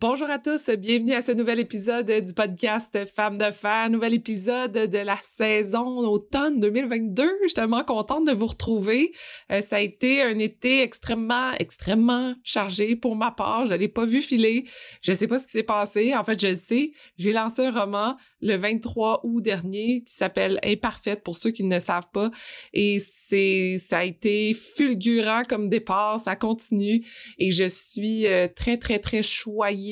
Bonjour à tous, bienvenue à ce nouvel épisode du podcast Femmes de Fer, nouvel épisode de la saison automne 2022. Je suis tellement contente de vous retrouver. Euh, ça a été un été extrêmement, extrêmement chargé pour ma part. Je l'ai pas vu filer. Je sais pas ce qui s'est passé. En fait, je le sais. J'ai lancé un roman le 23 août dernier qui s'appelle Imparfaite pour ceux qui ne le savent pas. Et c'est, ça a été fulgurant comme départ. Ça continue et je suis euh, très, très, très choyée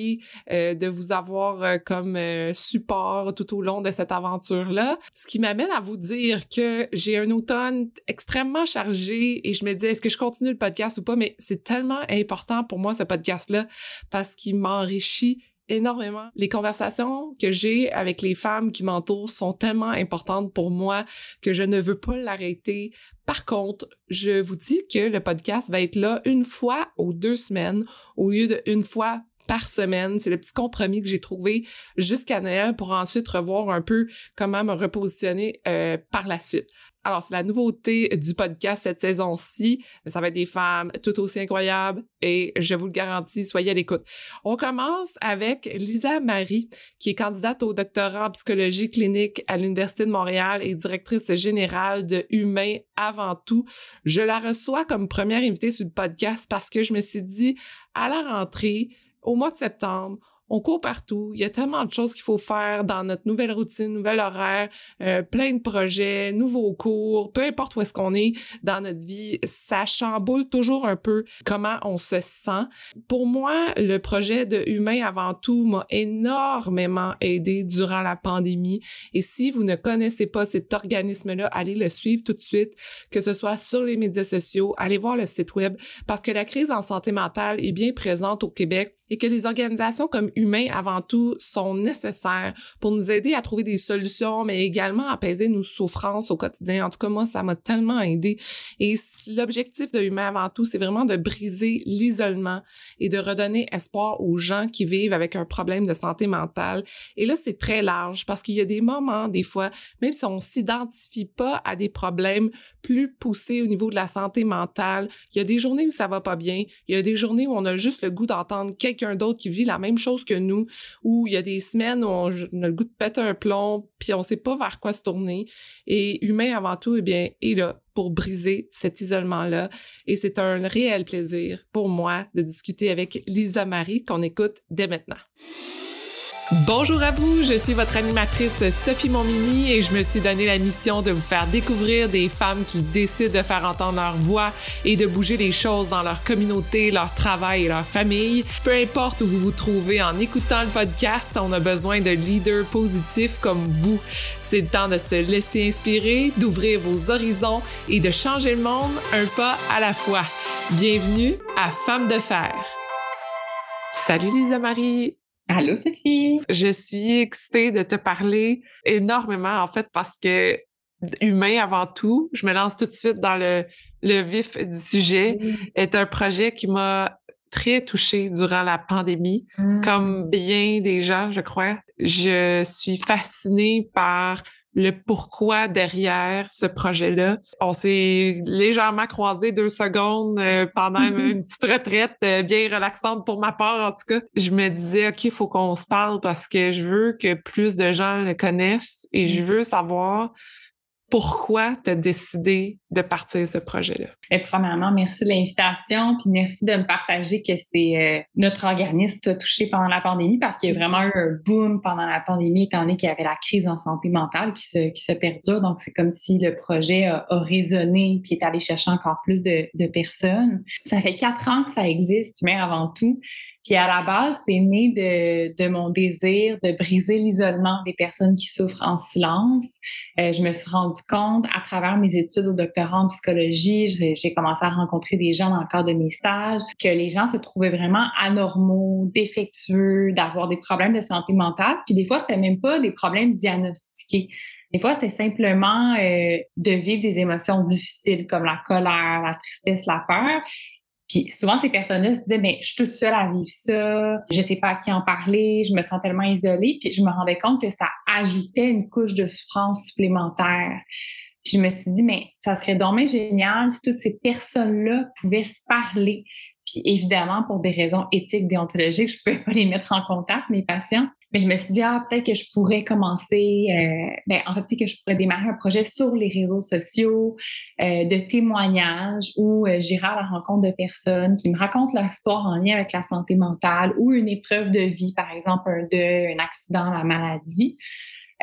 euh, de vous avoir euh, comme euh, support tout au long de cette aventure-là. Ce qui m'amène à vous dire que j'ai un automne extrêmement chargé et je me dis, est-ce que je continue le podcast ou pas? Mais c'est tellement important pour moi, ce podcast-là, parce qu'il m'enrichit énormément. Les conversations que j'ai avec les femmes qui m'entourent sont tellement importantes pour moi que je ne veux pas l'arrêter. Par contre, je vous dis que le podcast va être là une fois ou deux semaines au lieu d'une fois par semaine. C'est le petit compromis que j'ai trouvé jusqu'à Noël pour ensuite revoir un peu comment me repositionner euh, par la suite. Alors, c'est la nouveauté du podcast cette saison-ci. Ça va être des femmes tout aussi incroyables et je vous le garantis, soyez à l'écoute. On commence avec Lisa Marie, qui est candidate au doctorat en psychologie clinique à l'Université de Montréal et directrice générale de Humain avant tout. Je la reçois comme première invitée sur le podcast parce que je me suis dit, à la rentrée, au mois de septembre, on court partout. Il y a tellement de choses qu'il faut faire dans notre nouvelle routine, nouvel horaire, euh, plein de projets, nouveaux cours, peu importe où est-ce qu'on est dans notre vie, ça chamboule toujours un peu comment on se sent. Pour moi, le projet de Humain avant tout m'a énormément aidé durant la pandémie. Et si vous ne connaissez pas cet organisme-là, allez le suivre tout de suite, que ce soit sur les médias sociaux, allez voir le site web, parce que la crise en santé mentale est bien présente au Québec et que des organisations comme Humains avant tout sont nécessaires pour nous aider à trouver des solutions, mais également à apaiser nos souffrances au quotidien. En tout cas, moi, ça m'a tellement aidé. Et l'objectif de Humains avant tout, c'est vraiment de briser l'isolement et de redonner espoir aux gens qui vivent avec un problème de santé mentale. Et là, c'est très large parce qu'il y a des moments, des fois, même si on s'identifie pas à des problèmes plus poussés au niveau de la santé mentale, il y a des journées où ça va pas bien, il y a des journées où on a juste le goût d'entendre quelqu'un d'autre qui vit la même chose que nous, où il y a des semaines où on, a le goût de péter un plomb, puis on sait pas vers quoi se tourner. Et humain avant tout, eh bien, est là pour briser cet isolement-là. Et c'est un réel plaisir pour moi de discuter avec Lisa Marie qu'on écoute dès maintenant. Bonjour à vous, je suis votre animatrice Sophie Monmini et je me suis donné la mission de vous faire découvrir des femmes qui décident de faire entendre leur voix et de bouger les choses dans leur communauté, leur travail et leur famille. Peu importe où vous vous trouvez en écoutant le podcast, on a besoin de leaders positifs comme vous. C'est le temps de se laisser inspirer, d'ouvrir vos horizons et de changer le monde un pas à la fois. Bienvenue à Femmes de Fer. Salut Lisa Marie. Allô, Sophie? Je suis excitée de te parler énormément, en fait, parce que humain avant tout, je me lance tout de suite dans le, le vif du sujet, est un projet qui m'a très touchée durant la pandémie, mmh. comme bien des gens, je crois. Je suis fascinée par le pourquoi derrière ce projet-là. On s'est légèrement croisé deux secondes euh, pendant une petite retraite euh, bien relaxante pour ma part, en tout cas. Je me disais, OK, il faut qu'on se parle parce que je veux que plus de gens le connaissent et je mmh. veux savoir pourquoi tu as décidé de partir ce projet-là? Et eh, premièrement, merci de l'invitation, puis merci de me partager que c'est euh, notre organisme t'a touché pendant la pandémie parce qu'il y a vraiment eu un boom pendant la pandémie, étant donné qu'il y avait la crise en santé mentale qui se, qui perdure. Donc, c'est comme si le projet a, résonné puis est allé chercher encore plus de, de personnes. Ça fait quatre ans que ça existe, mais avant tout. Puis à la base, c'est né de, de, mon désir de briser l'isolement des personnes qui souffrent en silence. Euh, je me suis rendu compte à travers mes études au doctorat en psychologie, j'ai commencé à rencontrer des gens dans le cadre de mes stages, que les gens se trouvaient vraiment anormaux, défectueux, d'avoir des problèmes de santé mentale. Puis des fois, c'était même pas des problèmes diagnostiqués. Des fois, c'est simplement euh, de vivre des émotions difficiles comme la colère, la tristesse, la peur. Puis souvent, ces personnes-là se disaient, mais je suis toute seule à vivre ça, je sais pas à qui en parler, je me sens tellement isolée. Puis je me rendais compte que ça ajoutait une couche de souffrance supplémentaire. Puis je me suis dit, mais ça serait dommage génial si toutes ces personnes-là pouvaient se parler, Puis évidemment, pour des raisons éthiques, déontologiques, je ne pouvais pas les mettre en contact, mes patients. Mais je me suis dit, ah, peut-être que je pourrais commencer, euh, ben, en fait, que je pourrais démarrer un projet sur les réseaux sociaux euh, de témoignages où euh, j'irai à la rencontre de personnes qui me racontent leur histoire en lien avec la santé mentale ou une épreuve de vie, par exemple un deuil, un accident, la maladie.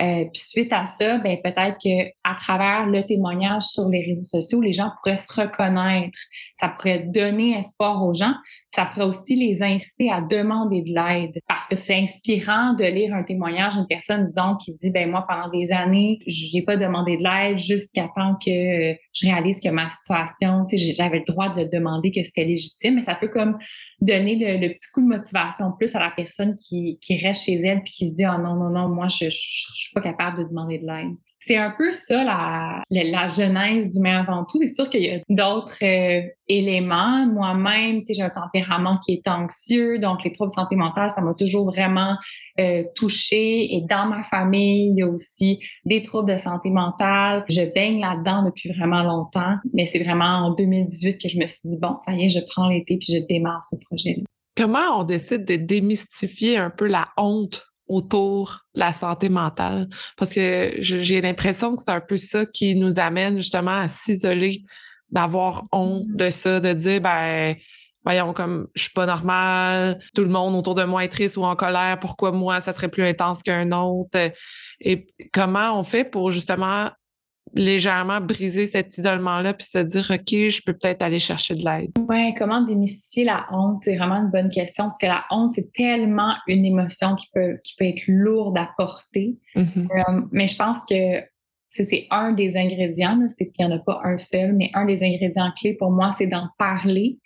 Euh, suite à ça, ben peut-être que à travers le témoignage sur les réseaux sociaux, les gens pourraient se reconnaître. Ça pourrait donner espoir aux gens. Ça pourrait aussi les inciter à demander de l'aide parce que c'est inspirant de lire un témoignage d'une personne, disons, qui dit, ben moi, pendant des années, j'ai pas demandé de l'aide jusqu'à temps que je réalise que ma situation, tu sais, j'avais le droit de demander, que c'était légitime, mais ça peut comme donner le, petit coup de motivation plus à la personne qui, qui reste chez elle puis qui se dit, oh non, non, non, moi, je, je, je suis pas capable de demander de l'aide c'est un peu ça la, la, genèse du mais avant tout. C'est sûr qu'il y a d'autres euh, éléments. Moi-même, j'ai un tempérament qui est anxieux, donc les troubles de santé mentale, ça m'a toujours vraiment euh, touchée. Et dans ma famille, il y a aussi des troubles de santé mentale. Je baigne là-dedans depuis vraiment longtemps, mais c'est vraiment en 2018 que je me suis dit, bon, ça y est, je prends l'été puis je démarre ce projet-là. Comment on décide de démystifier un peu la honte? Autour de la santé mentale. Parce que j'ai l'impression que c'est un peu ça qui nous amène justement à s'isoler, d'avoir honte mm-hmm. de ça, de dire, ben, voyons, comme je suis pas normal, tout le monde autour de moi est triste ou en colère, pourquoi moi, ça serait plus intense qu'un autre? Et comment on fait pour justement légèrement briser cet isolement-là puis se dire, OK, je peux peut-être aller chercher de l'aide? Oui, comment démystifier la honte? C'est vraiment une bonne question parce que la honte, c'est tellement une émotion qui peut, qui peut être lourde à porter. Mm-hmm. Euh, mais je pense que c'est un des ingrédients, c'est qu'il n'y en a pas un seul, mais un des ingrédients clés pour moi, c'est d'en parler,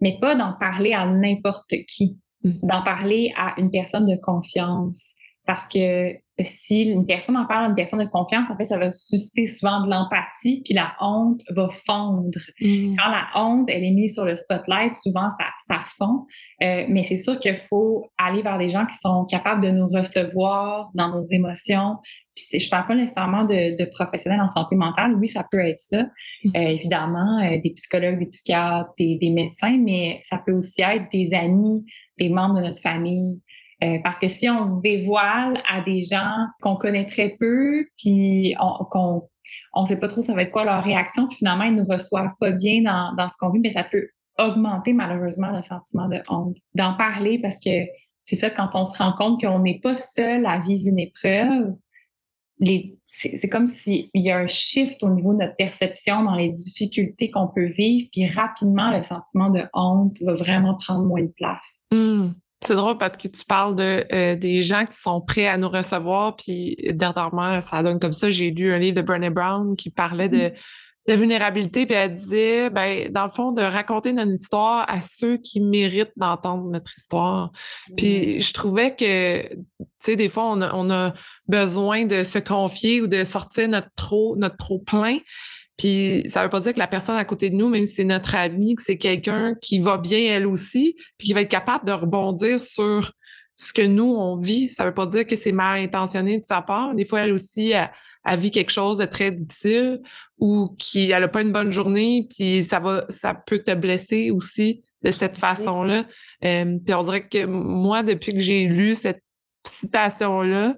mais pas d'en parler à n'importe qui, mm-hmm. d'en parler à une personne de confiance. Parce que si une personne en parle à une personne de confiance, en fait, ça va susciter souvent de l'empathie, puis la honte va fondre. Mm. Quand la honte, elle est mise sur le spotlight, souvent, ça, ça fond. Euh, mais c'est sûr qu'il faut aller vers des gens qui sont capables de nous recevoir dans nos émotions. Puis je ne parle pas nécessairement de, professionnels en santé mentale. Oui, ça peut être ça. Mm. Euh, évidemment, euh, des psychologues, des psychiatres, des, des médecins, mais ça peut aussi être des amis, des membres de notre famille. Euh, parce que si on se dévoile à des gens qu'on connaît très peu, puis qu'on on sait pas trop ça va être quoi leur réaction, puis finalement ils nous reçoivent pas bien dans, dans ce qu'on vit, mais ça peut augmenter malheureusement le sentiment de honte. D'en parler parce que c'est ça quand on se rend compte qu'on n'est pas seul à vivre une épreuve. C'est comme s'il y a un shift au niveau de notre perception dans les difficultés qu'on peut vivre, puis rapidement le sentiment de honte va vraiment prendre moins de place. Mmh. C'est drôle parce que tu parles de euh, des gens qui sont prêts à nous recevoir, puis dernièrement, ça donne comme ça. J'ai lu un livre de Brené Brown qui parlait de, mmh. de vulnérabilité, puis elle disait, ben, dans le fond, de raconter notre histoire à ceux qui méritent d'entendre notre histoire. Puis je trouvais que, tu sais, des fois, on a, on a besoin de se confier ou de sortir notre trop, notre trop plein. Puis ça veut pas dire que la personne à côté de nous, même si c'est notre ami, que c'est quelqu'un qui va bien elle aussi, puis qui va être capable de rebondir sur ce que nous, on vit. Ça veut pas dire que c'est mal intentionné de sa part. Des fois, elle aussi, a vit quelque chose de très difficile ou qui elle a pas une bonne journée, puis ça va, ça peut te blesser aussi de cette façon-là. Euh, puis on dirait que moi, depuis que j'ai lu cette citation-là,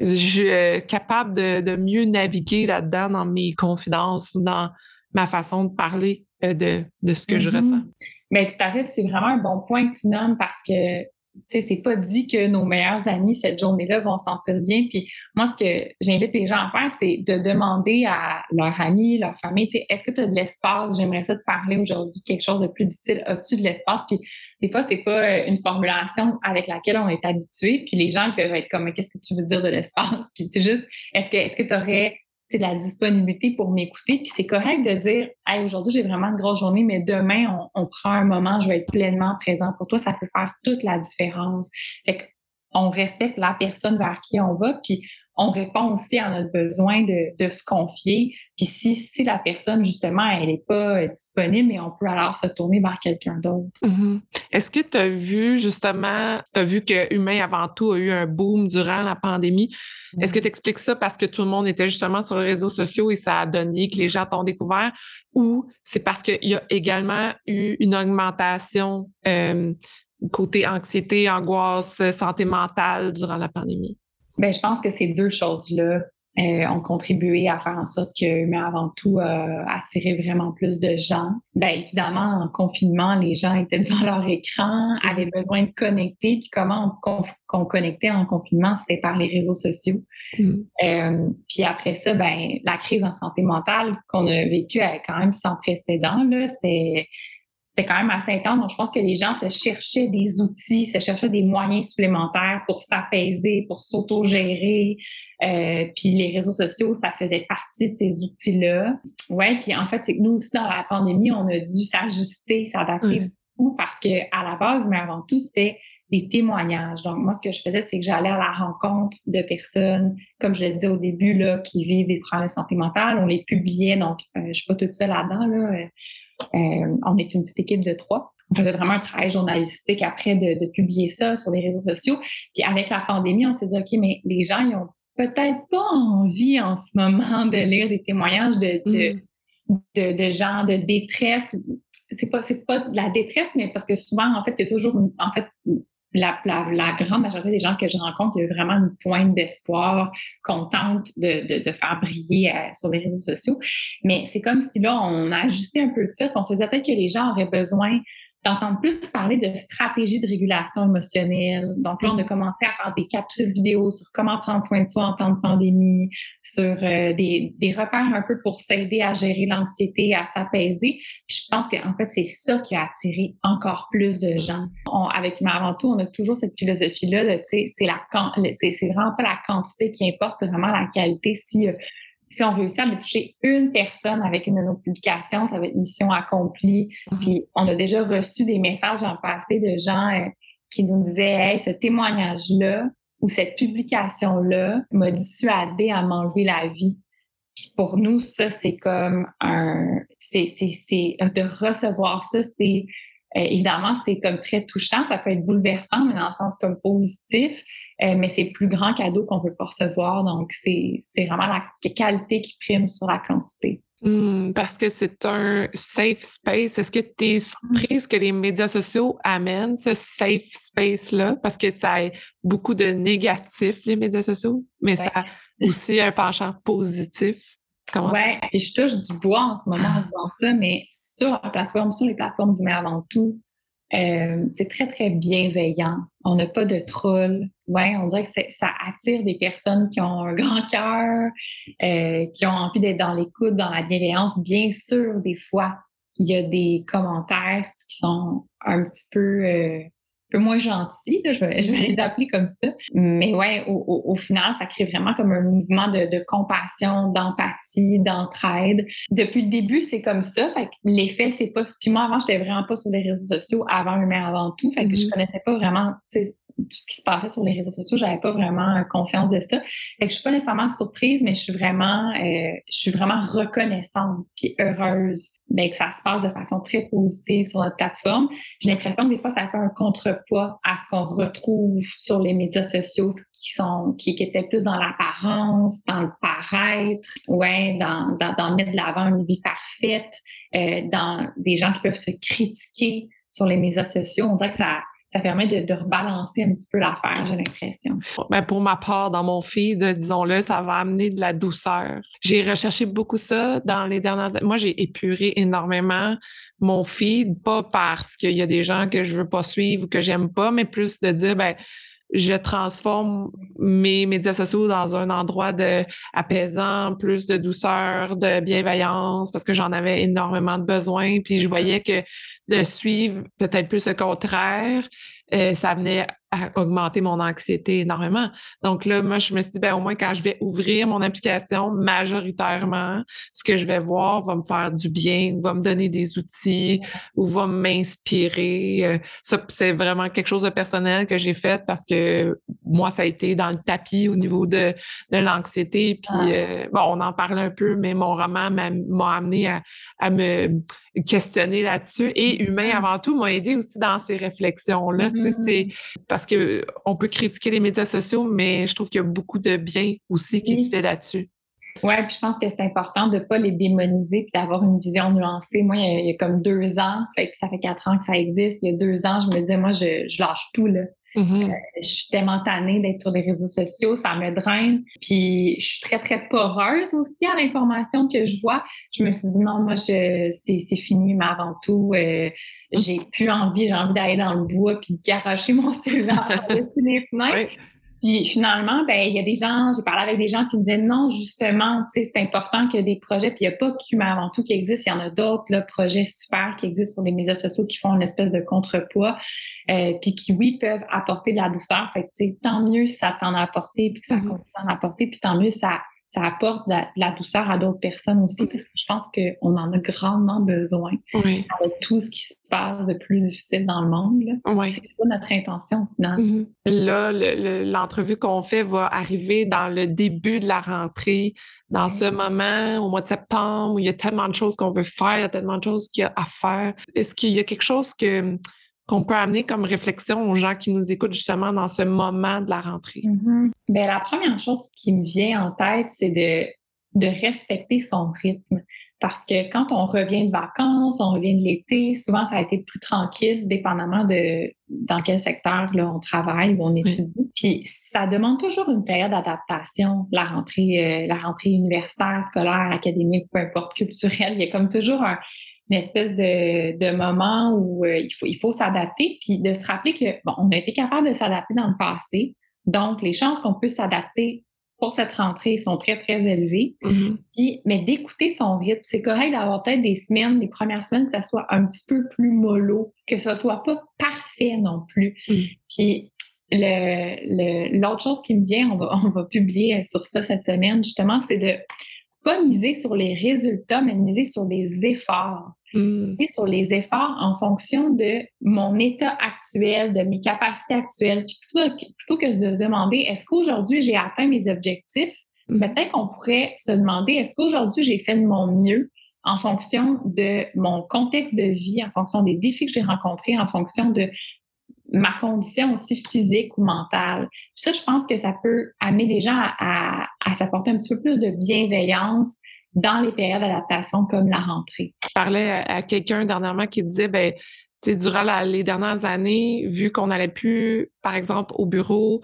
je suis euh, capable de, mieux naviguer là-dedans dans mes confidences ou dans ma façon de parler euh, de, de ce que je mm-hmm. ressens. Mais tout à fait, c'est vraiment un bon point que tu nommes parce que sais, c'est pas dit que nos meilleurs amis cette journée-là vont se sentir bien. Puis moi, ce que j'invite les gens à faire, c'est de demander à leurs amis, leur famille, tu sais, est-ce que tu as de l'espace? J'aimerais ça te parler aujourd'hui quelque chose de plus difficile. As-tu de l'espace? Puis des fois, c'est pas euh, une formulation avec laquelle on est habitué. Puis les gens peuvent être comme, qu'est-ce que tu veux dire de l'espace? Puis c'est juste, est-ce que, est-ce que tu aurais c'est la disponibilité pour m'écouter. Puis c'est correct de dire, hey, aujourd'hui, j'ai vraiment une grosse journée, mais demain, on, prend un moment, je vais être pleinement présent pour toi. Ça peut faire toute la différence. Fait qu'on respecte la personne vers qui on va, puis on répond aussi à notre besoin de, de se confier. Puis si, si la personne, justement, elle n'est pas euh, disponible, mais on peut alors se tourner vers quelqu'un d'autre. Mm-hmm. Est-ce que tu as vu, justement, tu as vu que Humain avant tout a eu un boom durant la pandémie? Est-ce que tu expliques ça parce que tout le monde était justement sur les réseaux sociaux et ça a donné que les gens t'ont découvert? Ou c'est parce qu'il y a également eu une augmentation euh, côté anxiété, angoisse, santé mentale durant la pandémie? Bien, je pense que ces deux choses-là euh, ont contribué à faire en sorte que, mais avant tout, euh, attirer vraiment plus de gens. Bien, évidemment, en confinement, les gens étaient devant leur écran, avaient besoin de connecter. Puis comment on, connectait en confinement, c'était par les réseaux sociaux. Mm. Euh, puis après ça, ben la crise en santé mentale qu'on a vécue quand même sans précédent. Là, c'était c'était quand même assez intense. Donc, je pense que les gens se cherchaient des outils, se cherchaient des moyens supplémentaires pour s'apaiser, pour s'autogérer. Euh, puis les réseaux sociaux, ça faisait partie de ces outils-là. Ouais, puis en fait, c'est que nous aussi, dans la pandémie, on a dû s'ajuster, s'adapter beaucoup parce que à la base, mais avant tout, c'était des témoignages. Donc, moi, ce que je faisais, c'est que j'allais à la rencontre de personnes, comme je l'ai dit au début, là, qui vivent des problèmes de santé mentale. On les publiait, donc euh, je suis pas toute seule là-dedans. Là. Euh, on est une petite équipe de trois. On faisait vraiment un travail journalistique après de, publier ça sur les réseaux sociaux. Puis avec la pandémie, on s'est dit, OK, mais les gens, ils ont peut-être pas envie en ce moment de lire des témoignages de, de, mm. de, de gens de détresse. C'est pas, c'est pas de la détresse, mais parce que souvent, en fait, il y a toujours, en fait, la, grande majorité des gens que je rencontre, il y a vraiment une pointe d'espoir qu'on tente de, de, faire briller euh, sur les réseaux sociaux. Mais c'est comme si là, on a ajusté un peu le titre. On se disait peut-être que les gens auraient besoin d'entendre plus parler de stratégie de régulation émotionnelle. Donc là, on a commencé à faire des capsules vidéo sur comment prendre soin de soi en temps de pandémie, sur euh, des, des, repères un peu pour s'aider à gérer l'anxiété, à s'apaiser. je pense qu'en fait, c'est ça qui a attiré encore plus de gens. avec Mais avant tout, on a toujours cette philosophie-là de, tu sais, c'est la, c'est vraiment pas la quantité qui importe, c'est vraiment la qualité. Si euh, si on réussit à toucher une personne avec une de nos publications, ça va être mission accomplie. Mhm. Puis on a déjà reçu des messages en passé de gens euh, qui nous disaient Hey, ce témoignage-là ou cette publication-là m'a dissuadé à m'enlever la vie. Puis pour nous, ça, c'est comme un. C'est, c'est, de recevoir ça, c'est. Euh, évidemment, c'est comme très touchant, ça peut être bouleversant, mais dans le sens comme positif. Euh, mais c'est le plus grand cadeau qu'on peut pas recevoir. Donc, c'est vraiment la qualité qui prime sur la quantité. Hmm, parce que c'est un safe space. Est-ce que tu es surprise que les médias sociaux amènent ce safe space-là? Parce que ça a beaucoup de négatifs, les médias sociaux, mais ça a aussi un penchant positif. Oui, je touche du bois en ce moment en disant ça, mais sur la plateforme, sur les plateformes du mais avant tout, euh, c'est très, très bienveillant. On n'a pas de trolls. Ouais, on dirait que ça attire des personnes qui ont un grand cœur, euh, qui ont envie d'être dans l'écoute, dans la bienveillance. Bien sûr, des fois, il y a des commentaires qui sont un petit peu euh, peu moins gentils, je, vais, je, vais, les appeler comme ça. Mais ouais, au, au, final, ça crée vraiment comme un mouvement de, de compassion, d'empathie, d'entraide. Depuis le début, c'est comme ça. Fait que l'effet, c'est pas. Puis moi, avant, j'étais vraiment pas sur les réseaux sociaux avant, mais avant tout. Fait que je mm-hmm. connaissais pas vraiment tout ce qui se passait sur les réseaux sociaux, j'avais pas vraiment conscience de ça. Fait que je suis pas nécessairement surprise, mais je suis vraiment, euh, je suis vraiment reconnaissante puis heureuse ben, que ça se passe de façon très positive sur notre plateforme. J'ai l'impression que des fois, ça fait un contrepoids à ce qu'on retrouve sur les médias sociaux qui sont, qui, étaient plus dans l'apparence, dans le paraître, ouais, dans mettre de l'avant une vie parfaite, euh, dans des gens qui peuvent se critiquer sur les médias sociaux. On dirait que ça, ça permet de, rebalancer un petit peu l'affaire, j'ai l'impression. Ben pour ma part, dans mon feed, disons-le, ça va amener de la douceur. J'ai recherché beaucoup ça dans les dernières. Moi, j'ai épuré énormément mon feed, pas parce qu'il y a des gens que je veux pas suivre ou que j'aime pas, mais plus de dire, ben, je transforme mes médias sociaux dans un endroit de apaisant, plus de douceur, de bienveillance, parce que j'en avais énormément de besoin. Puis je voyais que de suivre peut-être plus le contraire, euh, ça venait augmenté mon anxiété énormément. Donc là, moi, je me suis dit, ben, au moins, quand je vais ouvrir mon application, majoritairement, ce que je vais voir va me faire du bien, va me donner des outils ou va m'inspirer. Euh, ça, c'est vraiment quelque chose de personnel que j'ai fait parce que moi, ça a été dans le tapis au niveau de, de l'anxiété. Puis, ah. euh, bon, on en parle un peu, mais mon roman m'a amené à, à me questionner là-dessus et humain mm-hmm. avant tout m'a aidé aussi dans ces réflexions-là. C'est mm-hmm. parce que on peut critiquer les médias sociaux, mais je trouve qu'il y a beaucoup de bien aussi qui se fait là-dessus. Oui, puis je pense que c'est important de ne pas les démoniser et d'avoir une vision nuancée. Moi, il y, a, comme deux ans, fait que ça fait quatre ans que ça existe. Il y a deux ans, je me disais, moi, je, je lâche tout, là. Mm-hmm. Euh, je suis tellement tannée d'être sur les réseaux sociaux, ça me draine. Puis je suis très, très poreuse aussi à l'information que je vois. Je me suis dit non, moi, c'est fini, mais avant tout, euh, j'ai plus envie, j'ai envie d'aller dans le bois puis de garocher mon cellulaire par les fenêtres. Puis finalement, ben il y a des gens, j'ai parlé avec des gens qui me disaient non, justement, tu sais, c'est important qu'il y ait des projets, puis il n'y a pas que avant tout qui existe, il y en a d'autres là, projets super qui existent sur les médias sociaux qui font une espèce de contrepoids, euh, puis qui, oui, peuvent apporter de la douceur. Fait que, tu sais, tant mieux ça t'en a apporté, puis que ça mm-hmm. continue à en apporter, puis tant mieux ça ça apporte de la, douceur à d'autres personnes aussi, parce que je pense qu'on en a grandement besoin avec tout ce qui se passe de plus difficile dans le monde. C'est ça notre intention. Mm-hmm. Là, l'entrevue qu'on fait va arriver dans le début de la rentrée, dans ce moment, au mois de septembre, où il y a tellement de choses qu'on veut faire, il y a tellement de choses qu'il y a à faire. Est-ce qu'il y a quelque chose que qu'on peut amener comme réflexion aux gens qui nous écoutent justement dans ce moment de la rentrée? Mm-hmm. Bien, la première chose qui me vient en tête, c'est de, de respecter son rythme. Parce que quand on revient de vacances, on revient de l'été, souvent ça a été plus tranquille, dépendamment de dans quel secteur là, on travaille ou on étudie. Puis ça demande toujours une période d'adaptation, la rentrée, euh, la rentrée universitaire, scolaire, académique, peu importe, culturelle. Il y a comme toujours un, une espèce de, de moment où euh, il faut, il faut s'adapter, puis de se rappeler que, bon, on a été capable de s'adapter dans le passé. Donc, les chances qu'on puisse s'adapter pour cette rentrée sont très, très élevées. Mm-hmm. Puis, mais d'écouter son rythme, c'est correct d'avoir peut-être des semaines, des premières semaines, que ça soit un petit peu plus mollo, que ce soit pas parfait non plus. Mm. Puis, l'autre chose qui me vient, on va, on va publier sur ça cette semaine, justement, c'est de pas miser sur les résultats, mais miser sur les efforts. Mm. Sur les efforts en fonction de mon état actuel, de mes capacités actuelles. plutôt, que de se demander est-ce qu'aujourd'hui j'ai atteint mes objectifs, mm. peut-être qu'on pourrait se demander est-ce qu'aujourd'hui j'ai fait de mon mieux en fonction de mon contexte de vie, en fonction des défis que j'ai rencontrés, en fonction de ma condition aussi physique ou mentale. ça, je pense que ça peut amener les gens à, s'apporter un petit peu plus de bienveillance dans les périodes d'adaptation comme la rentrée. Je parlais à quelqu'un dernièrement qui disait, ben, durant les dernières années, vu qu'on n'allait plus, par exemple, au bureau,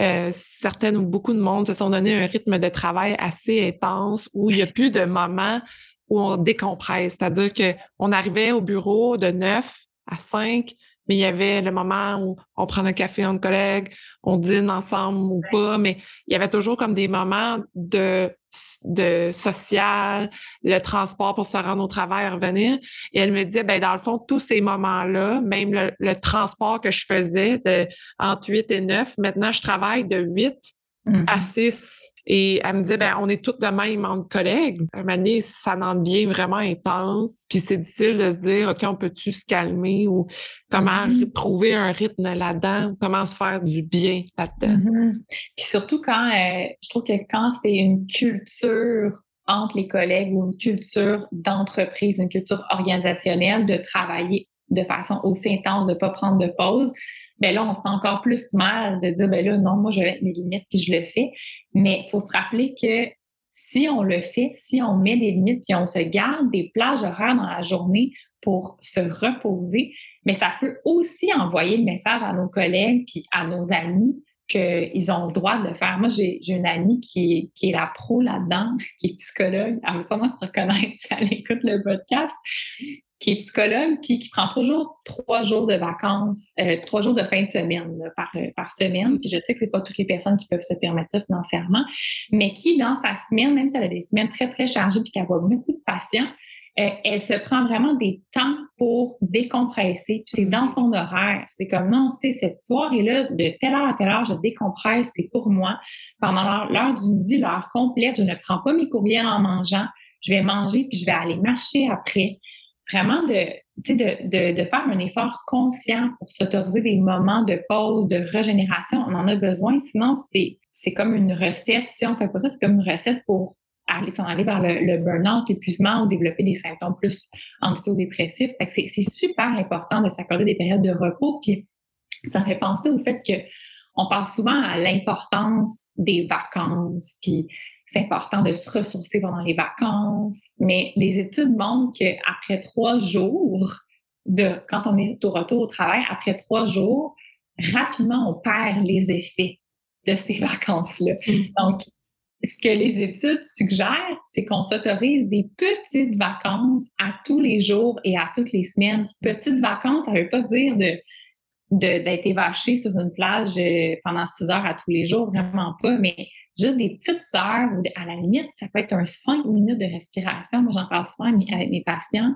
euh, certaines ou beaucoup de monde se sont donné un rythme de travail assez intense où il n'y a plus de moments où on décompresse. C'est-à-dire qu'on arrivait au bureau de 9 à 5, mais il y avait le moment où on prend un café entre collègues, on dîne ensemble ou pas, mais il y avait toujours comme des moments de, de social, le transport pour se rendre au travail et revenir. Et elle me disait, ben dans le fond, tous ces moments-là, même le, transport que je faisais de, entre 8 et 9, maintenant je travaille de 8 à 6 mm-hmm. Et elle me disait, ben, on est toutes de même entre collègues. Un moment donné, ça en devient vraiment intense. Puis c'est difficile de se dire, OK, on peut-tu se calmer ou comment mm-hmm. trouver un rythme là-dedans ou comment se faire du bien là-dedans? Mm-hmm. Puis surtout quand, euh, je trouve que quand c'est une culture entre les collègues ou une culture d'entreprise, une culture organisationnelle de travailler de façon aussi intense, de ne pas prendre de pause, ben là, on se sent encore plus mal de dire, ben là, non, moi, je vais mettre mes limites puis je le fais. Mais il faut se rappeler que si on le fait, si on met des limites puis on se garde des plages horaires dans la journée pour se reposer, mais ça peut aussi envoyer le message à nos collègues puis à nos amis qu'ils ont le droit de le faire. Moi, j'ai une amie qui est, qui est la pro là-dedans, qui est psychologue. Elle va sûrement se reconnaître si elle écoute le podcast qui est psychologue, puis qui prend toujours trois jours de vacances, euh, trois jours de fin de semaine par, euh, par semaine. Puis je sais que c'est pas toutes les personnes qui peuvent se permettre ça financièrement, mais qui, dans sa semaine, même si elle a des semaines très, très chargées puis qu'elle voit beaucoup de patients, euh, elle se prend vraiment des temps pour décompresser. Puis c'est dans son horaire. C'est comme non, c'est cette soirée-là, de telle heure à telle heure, je décompresse, c'est pour moi. Pendant l'heure du midi, l'heure complète, je ne prends pas mes courriels en mangeant. Je vais manger, puis je vais aller marcher après. Vraiment de, de, de, faire un effort conscient pour s'autoriser des moments de pause, de régénération. On en a besoin. Sinon, c'est comme une recette. Si on ne fait pas ça, c'est comme une recette pour aller s'en aller vers le, burn-out, l'épuisement ou développer des symptômes plus anxio-dépressifs. c'est super important de s'accorder des périodes de repos. Puis ça fait penser au fait que on pense souvent à l'importance des vacances, c'est important de se ressourcer pendant les vacances. Mais les études montrent qu'après trois jours de, quand on est au retour au travail, après trois jours, rapidement, on perd les effets de ces vacances-là. Mm. Donc, ce que les études suggèrent, c'est qu'on s'autorise des petites vacances à tous les jours et à toutes les semaines. Petites vacances, ça ne veut pas dire de d'être évaché sur une plage euh, pendant six heures à tous les jours, vraiment pas, mais juste des petites heures ou à la limite, ça peut être un cinq minutes de respiration. Moi, j'en parle souvent avec mes patients.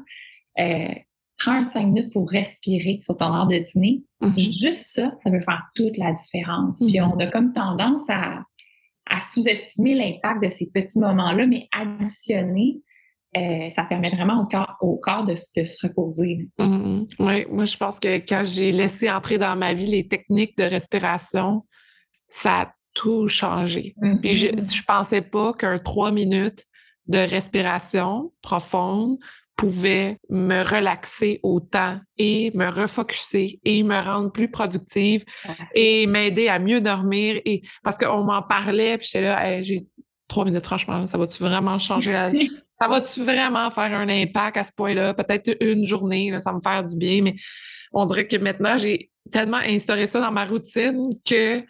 Euh, prends un cinq minutes pour respirer sur ton heure de dîner. Mm-hmm. Juste ça, ça peut faire toute la différence. Puis mm-hmm. on a comme tendance à à sous-estimer l'impact de ces petits moments-là, mais additionner, euh, ça permet vraiment au corps, au corps de, se reposer. Mm-hmm. Oui, moi, je pense que quand j'ai laissé entrer dans ma vie les techniques de respiration, ça a tout changé. Puis je ne pensais pas qu'un trois minutes de respiration profonde pouvait me relaxer autant et me refocuser et me rendre plus productive et m'aider à mieux dormir. Et parce qu'on m'en parlait, puis j'étais là, j'ai trois minutes, franchement, ça va-tu vraiment changer la... ça va-tu vraiment faire un impact à ce point-là? Peut-être une journée, ça va me faire du bien, mais on dirait que maintenant, j'ai tellement instauré ça dans ma routine que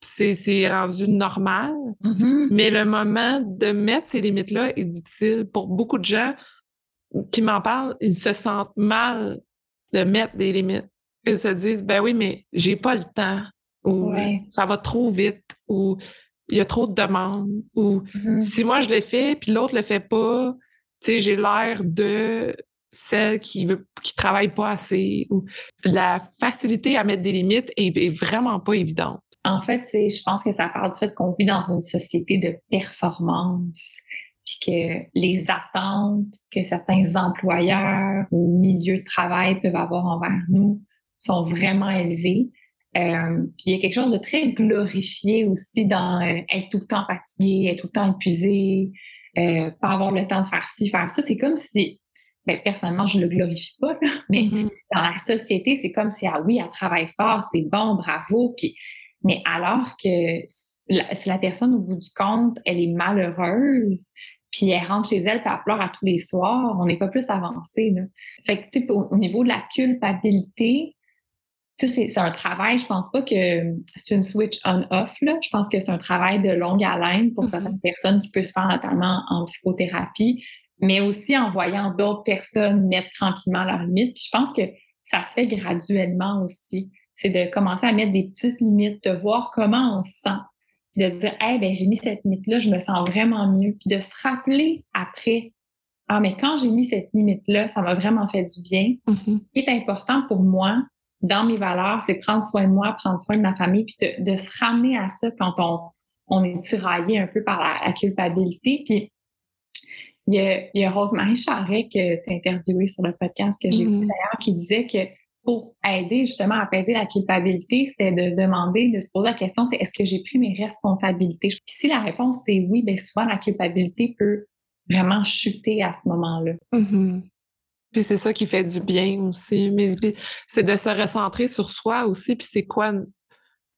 c'est rendu normal. Mm-hmm. Mais le moment de mettre ces limites-là est difficile pour beaucoup de gens qui m'en parlent, ils se sentent mal de mettre des limites. Ils se disent, ben oui, mais j'ai pas le temps, ou ça va trop vite, ou il y a trop de demandes, ou mm-hmm. si moi je le fais, puis l'autre le fait pas, tu sais, j'ai l'air de celle qui veut, qui travaille pas assez, ou la facilité à mettre des limites est, est vraiment pas évidente. En fait, je pense que ça part du fait qu'on vit dans une société de performance puis que les attentes que certains employeurs ou milieux de travail peuvent avoir envers nous sont vraiment élevées. Euh, puis il y a quelque chose de très glorifié aussi dans euh, être tout le temps fatigué, être tout le temps épuisé, euh, pas avoir le temps de faire ci, faire ça. C'est comme si, ben, personnellement, je le glorifie pas, mais mm-hmm. dans la société, c'est comme si, ah oui, elle travaille fort, c'est bon, bravo. Puis, mais alors que si la personne, au bout du compte, elle est malheureuse, puis elle rentre chez elle, puis elle pleure à tous les soirs, on n'est pas plus avancé. Là. Fait que, tu sais, au, niveau de la culpabilité, c'est un travail, je pense pas que c'est une switch on-off. Je pense que c'est un travail de longue haleine pour mm-hmm. certaines personnes qui peut se faire notamment en psychothérapie, mais aussi en voyant d'autres personnes mettre tranquillement leurs limites. Puis je pense que ça se fait graduellement aussi. C'est de commencer à mettre des petites limites, de voir comment on se sent de dire, hey, ben, j'ai mis cette limite-là, je me sens vraiment mieux. Puis de se rappeler après, ah, mais quand j'ai mis cette limite-là, ça m'a vraiment fait du bien. Mm-hmm. Ce qui est important pour moi, dans mes valeurs, c'est prendre soin de moi, prendre soin de ma famille, puis de, se ramener à ça quand on, on est tiraillé un peu par la, culpabilité. Puis il y a, il y a Rosemary Charret que tu as interviewé sur le podcast que j'ai vu mm-hmm. d'ailleurs, qui disait que pour aider justement à apaiser la culpabilité, c'était de se demander, de se poser la question, c'est est-ce que j'ai pris mes responsabilités? Puis si la réponse c'est oui, bien souvent la culpabilité peut vraiment chuter à ce moment-là. Mm-hmm. Puis c'est ça qui fait du bien aussi. Mais c'est de se recentrer sur soi aussi. Puis c'est quoi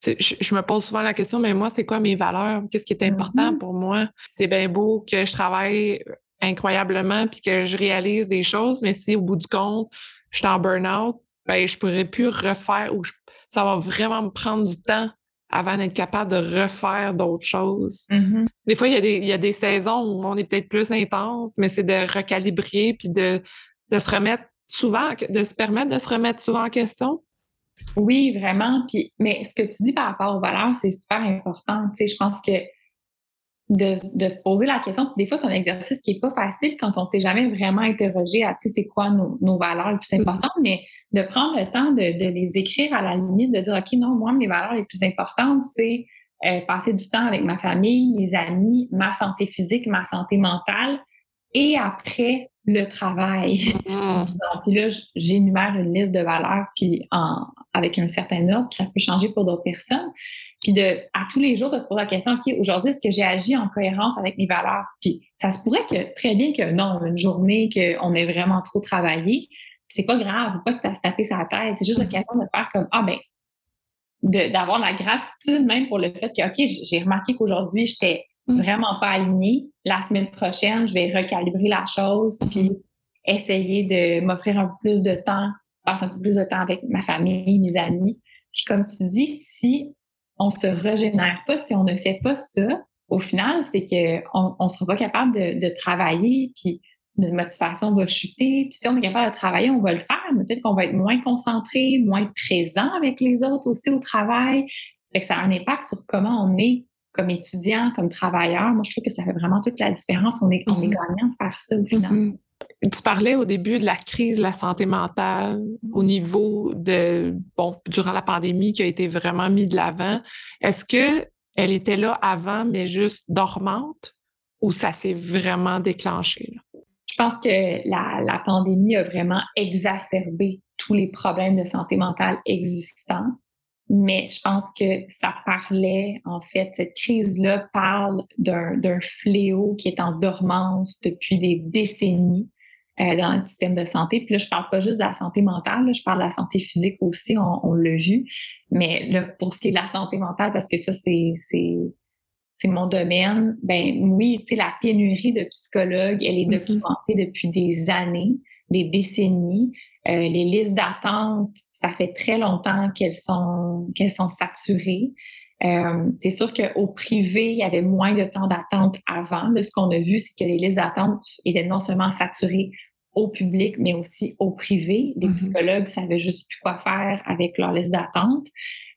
je, me pose souvent la question, mais moi, c'est quoi mes valeurs? Qu'est-ce qui est important mm-hmm. pour moi? C'est bien beau que je travaille incroyablement puis que je réalise des choses, mais si au bout du compte, je suis en burn-out, ben, je pourrais plus refaire ou ça va vraiment me prendre du temps avant d'être capable de refaire d'autres choses. Mm-hmm. Des fois, il y, a des, il y, a des, saisons où on est peut-être plus intense, mais c'est de recalibrer puis de, de se remettre souvent, de se permettre de se remettre souvent en question. Oui, vraiment. Puis, mais ce que tu dis par rapport aux valeurs, c'est super important. Tu sais, je pense que de, se poser la question. Des fois, c'est un exercice qui est pas facile quand on s'est jamais vraiment interrogé à, tu sais, c'est quoi nos, valeurs les plus mm-hmm. importantes, mais de prendre le temps de, les écrire à la limite, de dire, OK, non, moi, mes valeurs les plus importantes, c'est euh, passer du temps avec ma famille, mes amis, ma santé physique, ma santé mentale, et après, le travail. Mm-hmm. puis là, j'énumère une liste de valeurs puis en, avec un certain ordre, puis ça peut changer pour d'autres personnes. Puis de, à tous les jours, de se poser la question, OK, aujourd'hui, est-ce que j'ai agi en cohérence avec mes valeurs? Puis ça se pourrait que, très bien que non, une journée qu'on ait vraiment trop travaillé, c'est pas grave, pas de se taper sa tête. C'est juste mm-hmm. l'occasion de faire comme, ah ben, d'avoir la gratitude même pour le fait que, OK, j'ai remarqué qu'aujourd'hui, j'étais mm. vraiment pas alignée. La semaine prochaine, je vais recalibrer la chose, mm-hmm. puis essayer de m'offrir un peu plus de temps, passer un peu plus de temps avec ma famille, mes amis. Puis comme tu dis, si on se régénère pas, si on ne fait pas ça, au final, c'est qu'on ne sera pas capable de, de, travailler, puis notre motivation va chuter. Puis si on est capable de travailler, on va le faire, mais peut-être qu'on va être moins concentré, moins présent avec les autres aussi au travail. Fait que ça a un impact sur comment on est comme étudiant, comme travailleur. Moi, je trouve que ça fait vraiment toute la différence. On est, on est mm-hmm. gagnant de faire ça au final. Mm-hmm. Tu parlais au début de la crise de la santé mentale au niveau de, bon, durant la pandémie qui a été vraiment mis de l'avant. Est-ce que elle était là avant, mais juste dormante ou ça s'est vraiment déclenché? Je pense que la, la, pandémie a vraiment exacerbé tous les problèmes de santé mentale existants. Mais je pense que ça parlait, en fait, cette crise-là parle d'un fléau qui est en dormance depuis des décennies euh, dans le système de santé. Puis là, je parle pas juste de la santé mentale, je parle de la santé physique aussi, on, l'a vu. Mais là, pour ce qui est de la santé mentale, parce que ça, c'est c'est mon domaine, ben oui, tu sais, la pénurie de psychologues, elle est mm-hmm. documentée depuis des années, des décennies. Euh, les listes d'attente, ça fait très longtemps qu'elles sont qu'elles sont saturées. Euh, c'est sûr qu'au privé, il y avait moins de temps d'attente avant. Là, ce qu'on a vu, c'est que les listes d'attente étaient non seulement saturées au public, mais aussi au privé. Les mm-hmm. psychologues savaient juste plus quoi faire avec leur liste d'attente.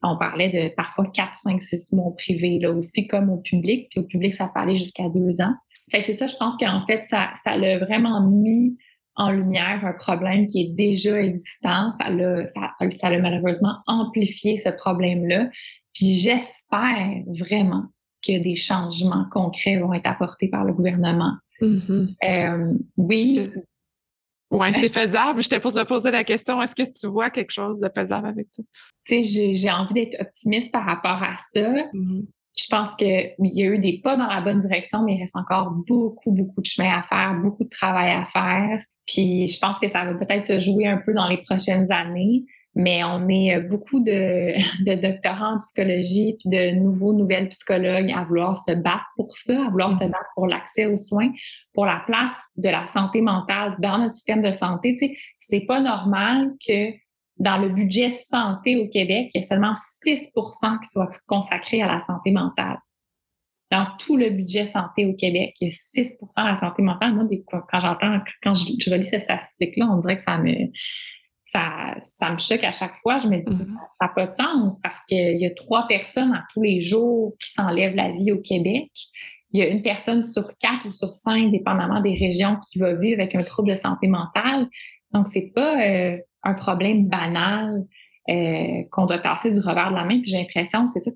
On parlait de parfois 4, 5, 6 mois au privé, là aussi comme au public. Puis au public, ça aller jusqu'à deux ans. Fait que c'est ça, je pense qu'en fait, ça, ça l'a vraiment mis en lumière un problème qui est déjà existant. Ça l'a, ça, ça l'a malheureusement amplifié ce problème-là. Puis j'espère vraiment que des changements concrets vont être apportés par le gouvernement. Mm-hmm. Euh, oui, oui, c'est faisable. Je t'ai pour te poser la question, est-ce que tu vois quelque chose de faisable avec ça? Tu sais, j'ai envie d'être optimiste par rapport à ça. Mm-hmm. Je pense qu'il y a eu des pas dans la bonne direction, mais il reste encore beaucoup, beaucoup de chemin à faire, beaucoup de travail à faire. Puis je pense que ça va peut-être se jouer un peu dans les prochaines années mais on est euh, beaucoup de, de, doctorants en psychologie puis de nouveaux nouvelles psychologues à vouloir se battre pour ça, à vouloir se mm-hmm. battre pour l'accès aux soins, pour la place de la santé mentale dans notre système de santé. Tu sais, c'est pas normal que dans le budget santé au Québec, il y ait seulement 6% qui soit consacré à la santé mentale. Dans tout le budget santé au Québec, il y a 6 à la santé mentale. Moi, quand j'entends, quand je, je relis cette statistique-là, on dirait que ça me, ça, ça me choque à chaque fois. Je me dis, mm-hmm. ça n'a pas de sens parce qu'il y a trois personnes à tous les jours qui s'enlèvent la vie au Québec. Il y a une personne sur quatre ou sur cinq, dépendamment des régions, qui va vivre avec un trouble de santé mentale. Donc, c'est pas euh, un problème banal euh, qu'on doit passer du revers de la main. Puis j'ai l'impression, c'est ça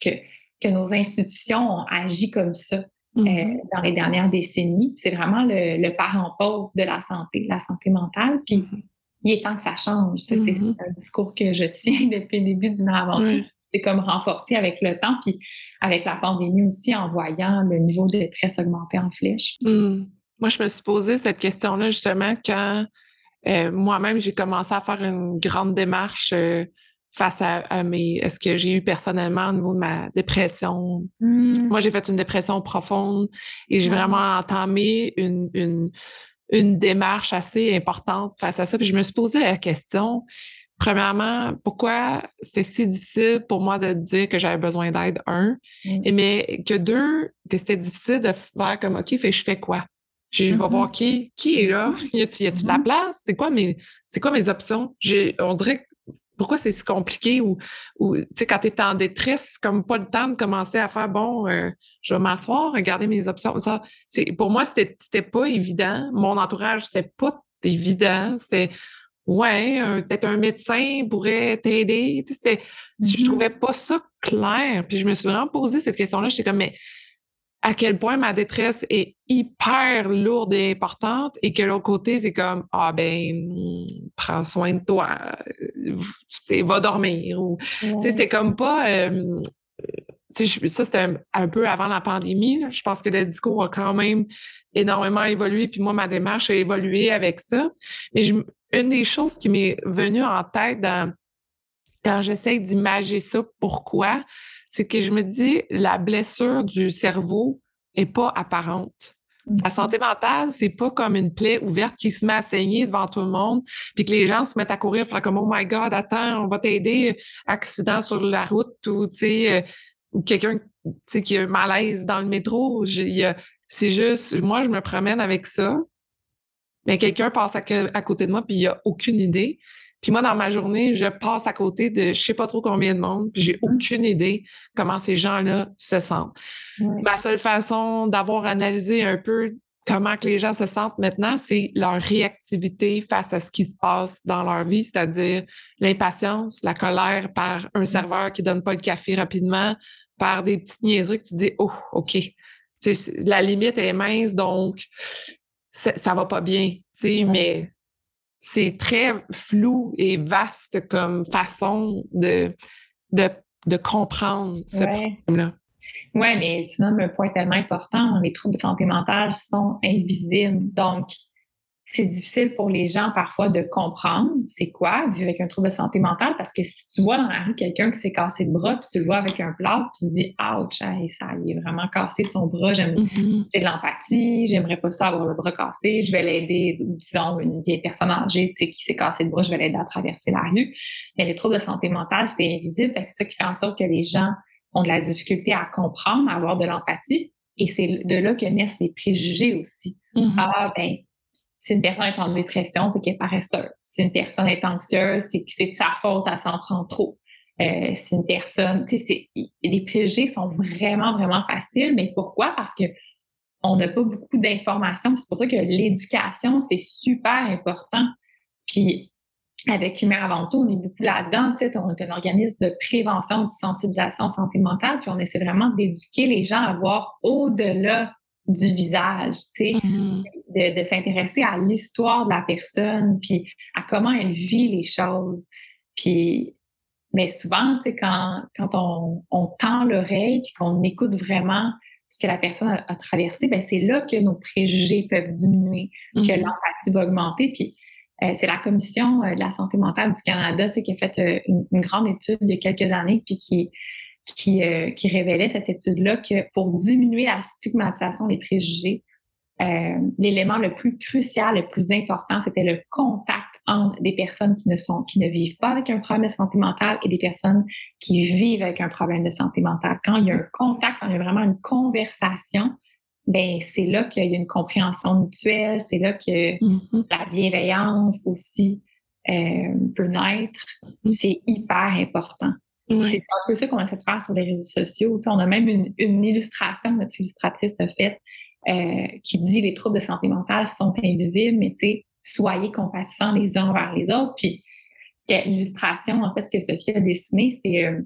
que, que nos institutions ont agi comme ça. Euh, mm-hmm. dans les dernières décennies. C'est vraiment le, le, parent pauvre de la santé, la santé mentale. Puis mm-hmm il est temps que ça change. C'est mm-hmm. un discours que je tiens depuis le début du marathon. C'est comme renforcé avec le temps, puis avec la pandémie aussi, en voyant le niveau de détresse augmenter en flèche. Mm. Moi, je me suis posé cette question-là justement quand euh, moi-même, j'ai commencé à faire une grande démarche euh, face à, mes... Est-ce que j'ai eu personnellement au niveau de ma dépression? Mm. Moi, j'ai fait une dépression profonde et j'ai vraiment entamé une, une une démarche assez importante face à ça. Puis je me suis posé la question, premièrement, pourquoi c'était si difficile pour moi de dire que j'avais besoin d'aide, un, mm. et mais que deux, c'était difficile de faire comme, OK, fait, je fais quoi? Je vais mm-hmm. voir qui, qui est là? Y a-tu, y a-tu de la mm-hmm. place? C'est quoi mes, c'est quoi mes options? J'ai, on dirait que pourquoi c'est si compliqué ou, ou tu sais, quand tu es en détresse, comme pas le temps de commencer à faire, bon, euh, je vais m'asseoir, regarder mes options. Ça, pour moi, c'était, c'était pas évident. Mon entourage, c'était pas évident. C'était, ouais, peut-être un médecin pourrait t'aider. Tu sais, c'était, je mm-hmm. trouvais pas ça clair. Puis je me suis vraiment posé cette question-là. J'étais comme, mais à quel point ma détresse est hyper lourde et importante et que l'autre côté, c'est comme, ah ben, prends soin de toi, euh, va dormir. Ou, c'était comme pas, euh, ça c'était un, peu avant la pandémie. Je pense que le discours a quand même énormément évolué, puis moi, ma démarche a évolué avec ça. Mais une des choses qui m'est venue en tête quand j'essaie d'imager ça, pourquoi, c'est que je me dis, la blessure du cerveau est pas apparente. La santé mentale, c'est pas comme une plaie ouverte qui se met à saigner devant tout le monde, puis que les gens se mettent à courir, faire comme oh my god, attends, on va t'aider, accident sur la route ou tu sais, euh, ou quelqu'un qui a un malaise dans le métro. C'est juste, moi, je me promène avec ça, mais quelqu'un passe à, à, côté de moi puis il a aucune idée. Puis moi, dans ma journée, je passe à côté de je sais pas trop combien de monde, puis j'ai mm-hmm. aucune idée comment ces gens-là se sentent. Ma seule façon d'avoir analysé un peu comment que les gens se sentent maintenant, c'est leur réactivité face à ce qui se passe dans leur vie, c'est-à-dire l'impatience, la colère par un mm-hmm. serveur qui donne pas le café rapidement, par des petites niaiseries que tu dis, oh, OK, la limite est mince, donc ça va pas bien, mais c'est très flou et vaste comme façon de, de, de comprendre ce problème-là. Oui, mais tu nommes un point tellement important. Les troubles de santé mentale sont invisibles. Donc, c'est difficile pour les gens parfois de comprendre c'est quoi vivre avec un trouble de santé mentale parce que si tu vois dans la rue quelqu'un qui s'est cassé le bras puis tu le vois avec un plâtre puis tu te dis ouch ça il est vraiment cassé son bras j'aime mm-hmm. de l'empathie j'aimerais pas ça avoir le bras cassé je vais l'aider disons une vieille personne âgée qui s'est cassé le bras je vais l'aider à traverser la rue mais les troubles de santé mentale c'est invisible c'est ça qui fait en sorte que les gens ont de la difficulté à comprendre à avoir de l'empathie et c'est de là que naissent les préjugés aussi mm-hmm. ah ben si une personne est en dépression, c'est qu'elle est paresseuse. Si une personne est anxieuse, c'est que c'est de sa faute, elle s'en prend trop. Euh, si une personne, tu sais, les préjugés sont vraiment, vraiment faciles. Mais pourquoi? Parce que on n'a pas beaucoup d'informations. C'est pour ça que l'éducation, c'est super important. Puis, avec Humain Avant tout, on est beaucoup là-dedans. On est un organisme de prévention, de sensibilisation santé mentale. Puis, on essaie vraiment d'éduquer les gens à voir au-delà du visage, tu sais, mm-hmm. de, s'intéresser à l'histoire de la personne, puis à comment elle vit les choses. Puis, mais souvent, tu sais, quand, quand on, on tend l'oreille puis qu'on écoute vraiment ce que la personne a, traversé, ben c'est là que nos préjugés peuvent diminuer, que mm-hmm. l'empathie va augmenter. Puis euh, c'est la Commission euh, de la santé mentale du Canada tu sais, qui a fait euh, une, une, grande étude il y a quelques années, puis qui qui, euh, qui révélait cette étude-là que pour diminuer la stigmatisation des préjugés, euh, l'élément le plus crucial, le plus important, c'était le contact entre des personnes qui ne sont, qui ne vivent pas avec un problème de santé mentale et des personnes qui vivent avec un problème de santé mentale. Quand il y a un contact, quand il y a vraiment une conversation, ben c'est là qu'il y a une compréhension mutuelle, c'est là que mm-hmm. la bienveillance aussi euh, peut naître. Mm-hmm. C'est hyper important. C'est un peu ça qu'on essaie de faire sur les réseaux sociaux. on a même une, illustration que notre illustratrice a faite euh, qui dit les troubles de santé mentale sont invisibles, mais soyez compatissants les uns envers les autres. Puis, l'illustration, en fait, ce que Sophie a dessiné, c'est euh,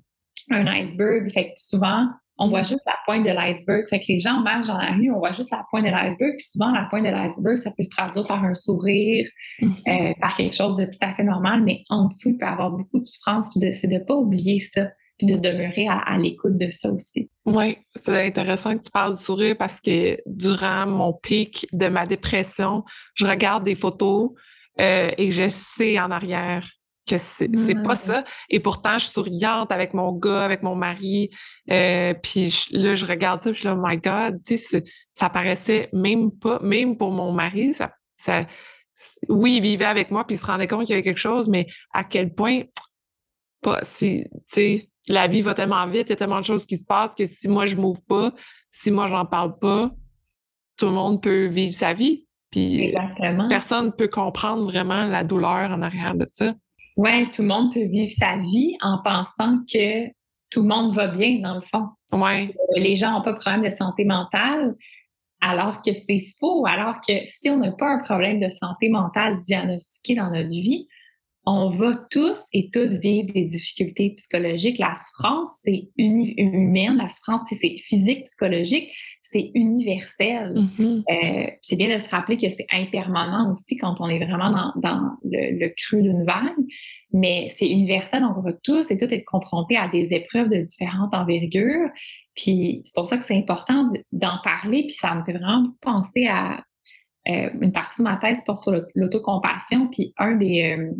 un iceberg. Fait que souvent, on voit juste la pointe de l'iceberg. Fait que les gens marchent dans la rue, on voit juste la pointe de l'iceberg. Souvent, la pointe de l'iceberg, ça peut se traduire par un sourire, mm-hmm. euh, par quelque chose de tout à fait normal, mais en dessous, il peut y avoir beaucoup de souffrance. Puis c'est de ne pas oublier ça, puis de demeurer à, l'écoute de ça aussi. Oui, c'est intéressant que tu parles du sourire parce que durant mon pic de ma dépression, je regarde des photos euh, et je sais en arrière que c'est pas ça. Et pourtant, je suis souriante avec mon gars, avec mon mari. Euh, puis là, je regarde ça, puis je suis là, oh my God, tu sais, ça paraissait même pas, même pour mon mari, ça, ça oui, il vivait avec moi, puis il se rendait compte qu'il y avait quelque chose, mais à quel point, pas, si, tu sais, la vie va tellement vite, il y a tellement de choses qui se passent que si moi je m'ouvre pas, si moi j'en parle pas, tout le monde peut vivre sa vie. Puis personne ne peut comprendre vraiment la douleur en arrière de ça. Oui, tout le monde peut vivre sa vie en pensant que tout le monde va bien, dans le fond. Ouais. Les gens n'ont pas de problème de santé mentale, alors que c'est faux. Alors que si on n'a pas un problème de santé mentale diagnostiqué dans notre vie, on va tous et toutes vivre des difficultés psychologiques. La souffrance, c'est humaine. La souffrance, c'est physique, psychologique, c'est universel. Mm-hmm. Euh, c'est bien de se rappeler que c'est impermanent aussi quand on est vraiment dans, le, le, creux d'une vague mais c'est universel, donc on va tous et toutes être confrontés à des épreuves de différentes envergures. Puis c'est pour ça que c'est important d'en parler, puis ça me fait vraiment penser à euh, une partie de ma thèse porte sur l'autocompassion, puis un des, euh,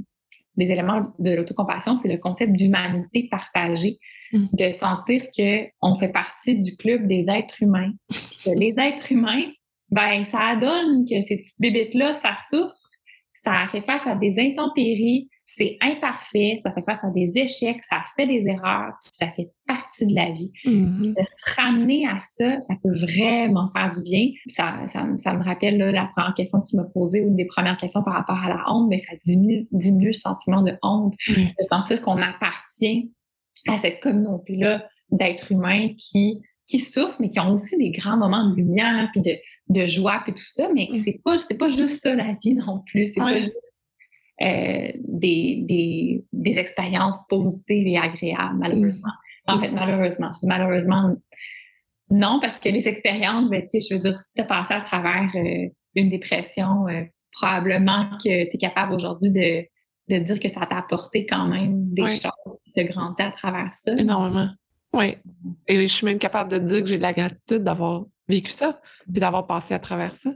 des éléments de l'autocompassion, c'est le concept d'humanité partagée, mmh. de sentir qu'on fait partie du club des êtres humains. Puis que les êtres humains, ben ça donne que ces petites bébites-là, ça souffre, ça fait face à des intempéries, c'est imparfait, ça fait face à des échecs, ça fait des erreurs, ça fait partie de la vie. Mm-hmm. De se ramener à ça, ça peut vraiment faire du bien. Ça, ça, me rappelle la première question que tu m'as posée, ou une des premières questions par rapport à la honte, mais ça diminue, diminue le sentiment de honte, de sentir qu'on appartient à cette communauté-là d'êtres humains qui qui souffrent, mais qui ont aussi des grands moments de lumière, puis de, de joie, puis tout ça. Mais c'est pas, c'est pas juste ça la vie non plus. C'est pas juste euh, des, des, des, expériences positives et agréables, malheureusement. Mm. En fait, malheureusement. Je dis malheureusement, non, parce que les expériences, ben, tu sais, je veux dire, si tu as passé à travers euh, une dépression, euh, probablement que tu es capable aujourd'hui de, de dire que ça t'a apporté quand même des choses, qui te grandi à travers ça. Énormément. Oui. Et je suis même capable de dire que j'ai de la gratitude d'avoir vécu ça, puis d'avoir passé à travers ça.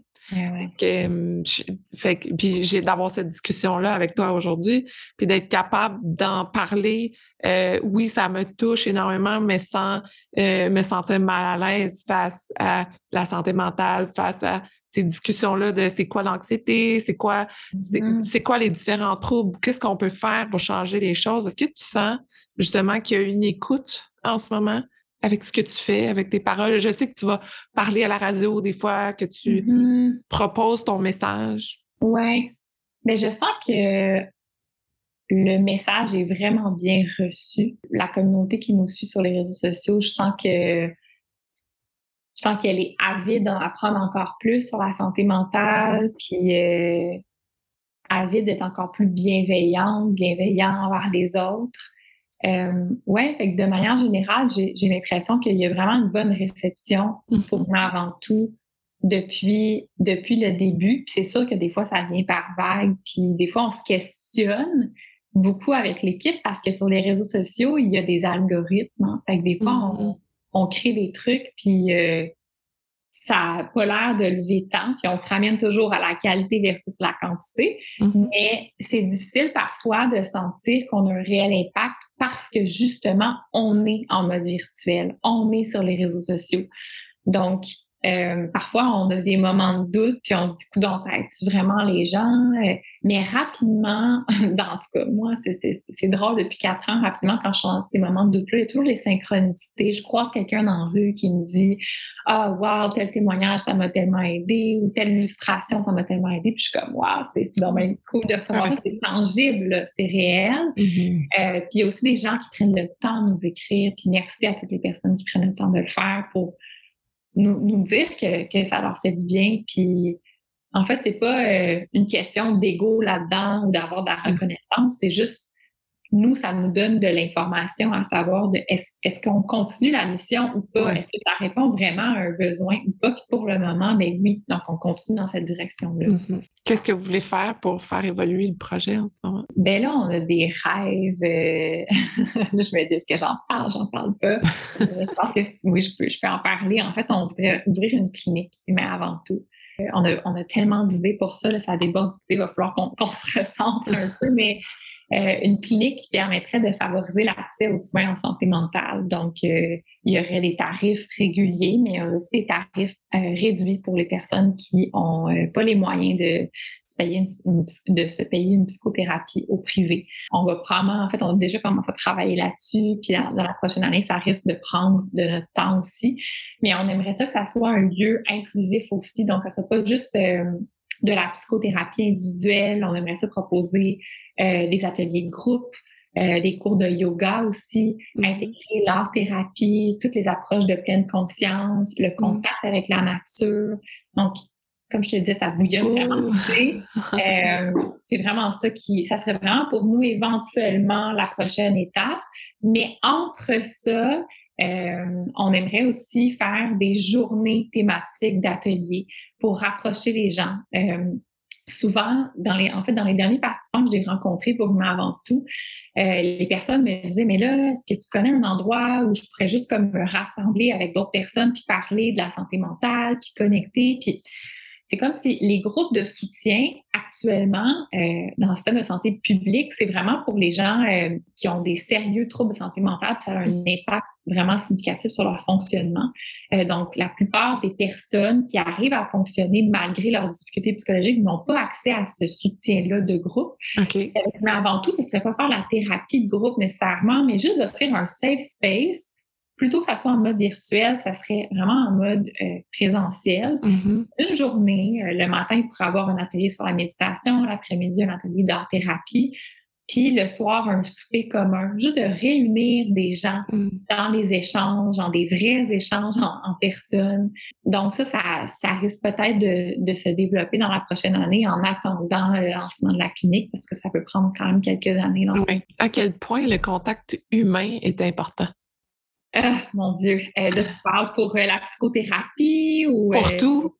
Fait, puis j'ai d'avoir cette discussion-là avec toi aujourd'hui, puis d'être capable d'en parler. Euh, oui, ça me touche énormément, mais sans euh, me sentir mal à l'aise face à la santé mentale, face à ces discussions-là de c'est quoi l'anxiété, c'est quoi, mm-hmm. c'est quoi les différents troubles, qu'est-ce qu'on peut faire pour changer les choses? Est-ce que tu sens justement qu'il y a une écoute en ce moment? Avec ce que tu fais, avec tes paroles. Je sais que tu vas parler à la radio des fois, que tu mm-hmm. proposes ton message. Oui. Mais je sens que le message est vraiment bien reçu. La communauté qui nous suit sur les réseaux sociaux, je sens que je sens qu'elle est avide d'en apprendre encore plus sur la santé mentale, puis euh, avide d'être encore plus bienveillante, bienveillant envers les autres. Euh, ouais, fait que de manière générale, j'ai l'impression qu'il y a vraiment une bonne réception mm-hmm. pour moi avant tout depuis, depuis le début. Puis c'est sûr que des fois, ça vient par vague, puis des fois, on se questionne beaucoup avec l'équipe parce que sur les réseaux sociaux, il y a des algorithmes. Hein. Fait que des fois, mm-hmm. on, on, crée des trucs, puis euh, ça n'a pas l'air de lever tant, puis on se ramène toujours à la qualité versus la quantité. Mm-hmm. Mais c'est difficile parfois de sentir qu'on a un réel impact parce que justement, on est en mode virtuel, on est sur les réseaux sociaux. Donc, euh, parfois, on a des moments de doute, puis on se dit, donc, tu vraiment les gens? Euh, mais rapidement, dans, en tout cas, moi, c'est drôle, depuis quatre ans, rapidement, quand je suis dans ces moments de doute-là, il y a toujours les synchronicités. Je croise quelqu'un la rue qui me dit, ah, oh, wow, tel témoignage, ça m'a tellement aidé, ou telle illustration, ça m'a tellement aidé. Puis je suis comme, wow, c'est dommage cool de recevoir ça. C'est tangible, c'est réel. Mm-hmm. Euh, puis il y a aussi des gens qui prennent le temps de nous écrire. Puis merci à toutes les personnes qui prennent le temps de le faire pour nous, nous dire que, que, ça leur fait du bien. Puis, en fait, c'est pas euh, une question d'ego là-dedans ou d'avoir de la mm. reconnaissance. C'est juste nous, ça nous donne de l'information à savoir de est-ce qu'on continue la mission ou pas? Est-ce que ça répond vraiment à un besoin ou pas? pour le moment, mais oui, donc on continue dans cette direction-là. Mm-hmm. Qu'est-ce que vous voulez faire pour faire évoluer le projet en ce moment? Ben là, on a des rêves. Euh, je me dis, est-ce que j'en parle? J'en parle pas. Euh, je pense que oui, je peux, je peux en parler. En fait, on voudrait ouvrir une clinique, mais avant tout. Euh, on a, on a tellement d'idées pour ça, là, ça déborde. Il va falloir qu'on se ressente un peu, mais euh, une clinique qui permettrait de favoriser l'accès aux soins en santé mentale. Donc, euh, il y aurait des tarifs réguliers, mais aussi des tarifs euh, réduits pour les personnes qui n'ont pas les moyens de se, payer une, psychothérapie au privé. On va probablement, en fait, on a déjà commencé à travailler là-dessus, puis dans, la prochaine année, ça risque de prendre de notre temps aussi. Mais on aimerait ça que ça soit un lieu inclusif aussi, donc ça soit pas juste de la psychothérapie individuelle. On aimerait ça proposer les ateliers de groupe, les cours de yoga aussi, mm-hmm. intégrer l'art-thérapie, toutes les approches de pleine conscience, le mm-hmm. contact avec la nature. Donc, comme je te disais, ça bouillonne vraiment. Euh, c'est vraiment ça qui, ça serait vraiment pour nous éventuellement la prochaine étape. Mais entre ça, euh, on aimerait aussi faire des journées thématiques d'ateliers pour rapprocher les gens. Euh, souvent, dans les, en fait, dans les derniers participants que j'ai rencontrés pour moi avant tout, les personnes me disaient, mais là, est-ce que tu connais un endroit où je pourrais juste comme me rassembler avec d'autres personnes puis parler de la santé mentale, puis connecter, c'est comme si les groupes de soutien actuellement euh, dans le système de santé publique, c'est vraiment pour les gens euh, qui ont des sérieux troubles de santé mentale, puis ça a un impact vraiment significatif sur leur fonctionnement. Euh, donc, la plupart des personnes qui arrivent à fonctionner malgré leurs difficultés psychologiques n'ont pas accès à ce soutien-là de groupe. mais avant tout, ce ne serait pas faire la thérapie de groupe nécessairement, mais juste d'offrir un safe space plutôt que ça soit en mode virtuel, ça serait vraiment en mode euh, présentiel. Mm-hmm. Une journée, euh, le matin, il pourrait avoir un atelier sur la méditation, l'après-midi, un atelier d'art-thérapie, puis le soir, un souper commun, juste de réunir des gens mm. dans les échanges, dans des vrais échanges en, personne. Donc ça, ça, risque peut-être de, se développer dans la prochaine année en attendant le lancement de la clinique, parce que ça peut prendre quand même quelques années. À quel point le contact humain est important? Ah, mon Dieu, euh, de pour euh, la psychothérapie ou. Pour euh, tout.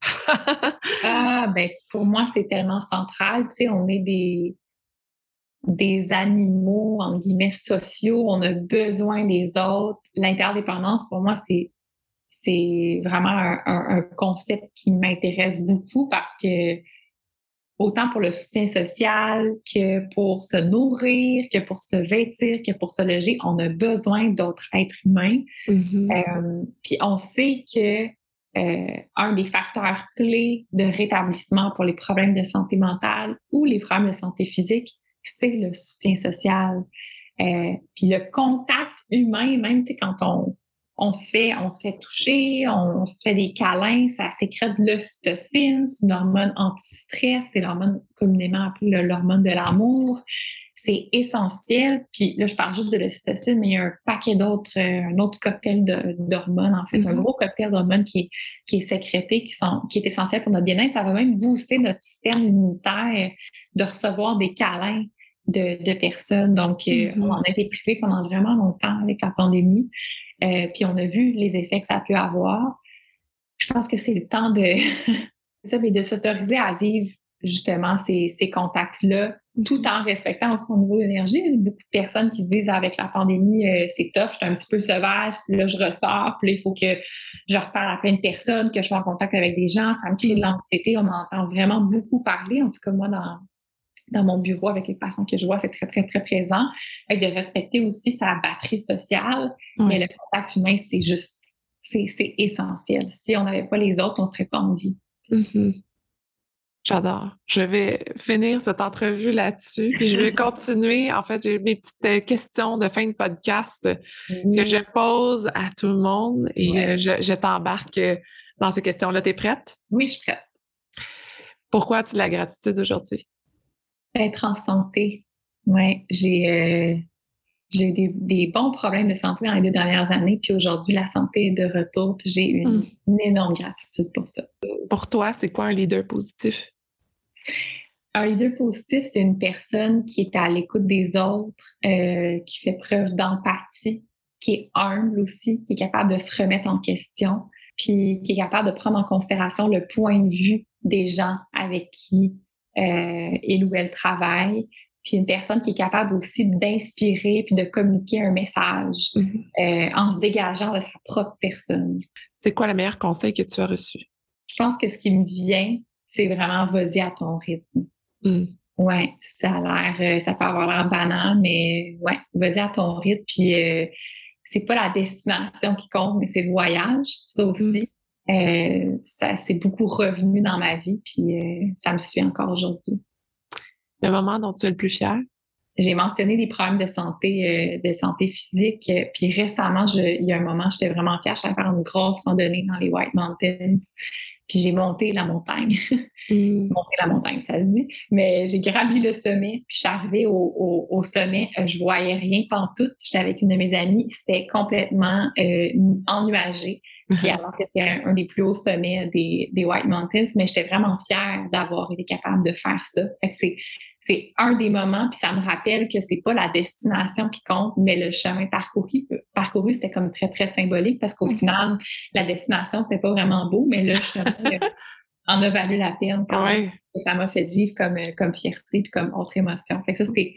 ah, ben, pour moi, c'est tellement central. Tu sais, on est des, des animaux, en guillemets, sociaux. On a besoin des autres. L'interdépendance, pour moi, c'est, c'est vraiment un, un concept qui m'intéresse beaucoup parce que autant pour le soutien social que pour se nourrir, que pour se vêtir, que pour se loger. On a besoin d'autres êtres humains. Mm-hmm. Euh, puis on sait que euh, un des facteurs clés de rétablissement pour les problèmes de santé mentale ou les problèmes de santé physique, c'est le soutien social. Euh, puis le contact humain, même quand on, on se fait, on se fait toucher, on, se fait des câlins, ça sécrète l'ocytocine, c'est une hormone anti-stress, c'est l'hormone communément appelée l'hormone de l'amour. C'est essentiel. Puis là, je parle juste de l'ocytocine, mais il y a un paquet d'autres, euh, un autre cocktail d'hormones, en fait, un mm-hmm. gros cocktail d'hormones qui est, qui est sécrété, qui, sont, qui est essentiel pour notre bien-être. Ça va même booster notre système immunitaire de recevoir des câlins de, de personnes. Donc, euh, mm-hmm. on en a été privé pendant vraiment longtemps avec la pandémie. Euh, puis on a vu les effets que ça a pu avoir. Je pense que c'est le temps de, ça, mais de s'autoriser à vivre justement ces, ces contacts-là, tout en respectant aussi son niveau d'énergie. Il y a beaucoup de personnes qui disent avec la pandémie, euh, c'est tough, je suis un petit peu sauvage, puis là je ressors, puis là il faut que je reparle à plein de personnes, que je sois en contact avec des gens, ça me crée de l'anxiété. On entend vraiment beaucoup parler, en tout cas moi dans, dans mon bureau avec les patients que je vois, c'est très, très, très présent. Et de respecter aussi sa batterie sociale. Mais le contact humain, c'est juste, c'est essentiel. Si on n'avait pas les autres, on ne serait pas en vie. Mm-hmm. J'adore. Je vais finir cette entrevue là-dessus, puis je vais continuer. En fait, j'ai mes petites euh, questions de fin de podcast que je pose à tout le monde et euh, je, je t'embarque dans ces questions-là. Tu es prête? Oui, je suis prête. Pourquoi as-tu la gratitude aujourd'hui? Être en santé. Oui, j'ai euh, eu des, bons problèmes de santé dans les deux dernières années, puis aujourd'hui, la santé est de retour, puis j'ai une, une, énorme gratitude pour ça. Pour toi, c'est quoi un leader positif? Un leader positif, c'est une personne qui est à l'écoute des autres, euh, qui fait preuve d'empathie, qui est humble aussi, qui est capable de se remettre en question, puis qui est capable de prendre en considération le point de vue des gens avec qui euh, il ou elle travaille, puis une personne qui est capable aussi d'inspirer puis de communiquer un message mm-hmm. euh, en se dégageant de sa propre personne. C'est quoi le meilleur conseil que tu as reçu? Je pense que ce qui me vient, c'est vraiment vas-y à ton rythme. Mm. Ouais, ça a l'air, euh, ça peut avoir l'air banal, mais ouais, vas-y à ton rythme. Puis euh, c'est pas la destination qui compte, mais c'est le voyage, ça aussi. Mm. Euh, ça c'est beaucoup revenu dans ma vie, puis euh, ça me suit encore aujourd'hui. Le moment dont tu es le plus fier? J'ai mentionné des problèmes de santé, euh, de santé physique. Puis récemment, je, il y a un moment, j'étais vraiment fière. J'allais faire une grosse randonnée dans les White Mountains. Puis j'ai monté la montagne. Mmh. monté la montagne, ça se dit. Mais j'ai gravi le sommet, puis je suis arrivée au, au, sommet. Je voyais rien tout. J'étais avec une de mes amies. C'était complètement euh, ennuagé. Puis alors que c'est un, des plus hauts sommets des, des White Mountains, mais j'étais vraiment fière d'avoir été capable de faire ça. c'est c'est un des moments, puis ça me rappelle que c'est pas la destination qui compte, mais le chemin parcouru. Parcouru, c'était comme très, très symbolique parce qu'au final, la destination, c'était pas vraiment beau, mais le chemin en a valu la peine. Quand Ça m'a fait vivre comme, comme fierté puis comme autre émotion. Fait que ça, c'est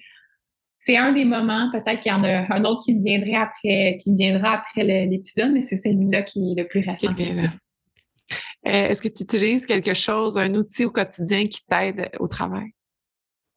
c'est un des moments, peut-être qu'il y en a un autre qui me viendrait après, qui viendra après l'épisode, mais c'est celui-là qui est le plus récent. Euh, est-ce que tu utilises quelque chose, un outil au quotidien qui t'aide au travail?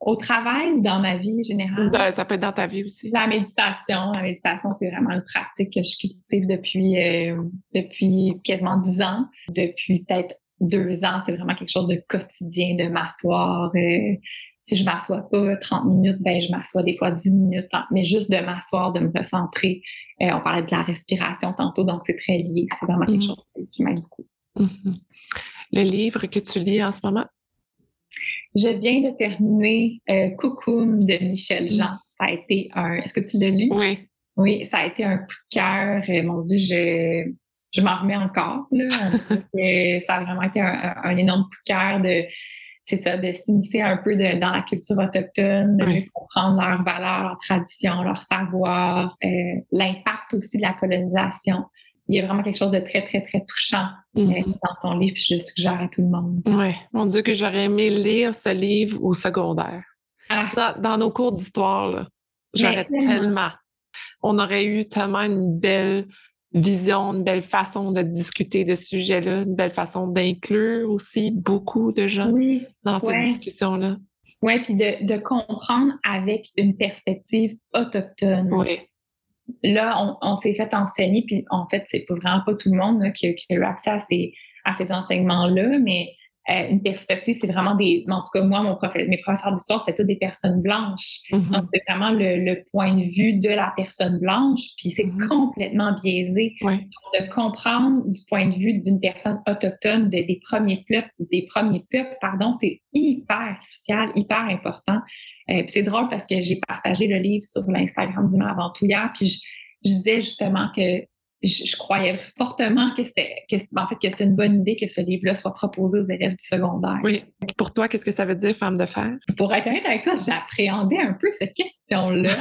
au travail ou dans ma vie générale? Ben, ça peut être dans ta vie aussi. La méditation. La méditation, c'est vraiment une pratique que je cultive depuis, euh, depuis quasiment dix ans. Depuis peut-être deux ans, c'est vraiment quelque chose de quotidien, de m'asseoir. Euh, si je m'assois pas 30 minutes, ben je m'assois des fois 10 minutes, hein, mais juste de m'asseoir, de me recentrer. Euh, on parlait de la respiration tantôt, donc c'est très lié. C'est vraiment quelque mm-hmm. chose qui, m'aide beaucoup. Mm-hmm. Le livre que tu lis en ce moment? Je viens de terminer euh, Coucoum de Michel mm. Jean. Ça a été un. Est-ce que tu l'as lu? Oui. Oui, ça a été un coup de cœur. Euh, mon Dieu, je, je m'en remets encore. Là. ça a vraiment été un, énorme coup de cœur de c'est ça, de s'initier un peu de, dans la culture autochtone, de comprendre leurs valeurs, leurs traditions, leur savoir, euh, l'impact aussi de la colonisation il y a vraiment quelque chose de très, très, très touchant euh, mm-hmm. dans son livre, puis je le suggère à tout le monde. Oui, mon Dieu, que j'aurais aimé lire ce livre au secondaire. Ah. Dans, nos cours d'histoire, j'aurais tellement. On aurait eu tellement une belle vision, une belle façon de discuter de ce sujet-là, une belle façon d'inclure aussi beaucoup de gens dans cette discussion-là. Oui, puis de, de, comprendre avec une perspective autochtone. Oui là, on, s'est fait enseigner, puis en fait, c'est vraiment pas tout le monde qui, a eu accès à ces, enseignements-là, mais euh, une perspective, c'est vraiment des. En tout cas, moi, mon mes professeurs d'histoire, c'est toutes des personnes blanches. Mm-hmm. Donc, c'est vraiment le, point de vue de la personne blanche, puis c'est mm-hmm. complètement biaisé. de comprendre du point de vue d'une personne autochtone des premiers peuples, des premiers peuples, pardon, c'est hyper crucial, hyper important. Euh, c'est drôle parce que j'ai partagé le livre sur l'Instagram du hier, puis je, disais justement que je, croyais fortement que c'était que, en fait, que c'était une bonne idée que ce livre-là soit proposé aux élèves du secondaire. Oui. Pour toi, qu'est-ce que ça veut dire, femme de fer? Pour être honnête avec toi, j'appréhendais un peu cette question-là.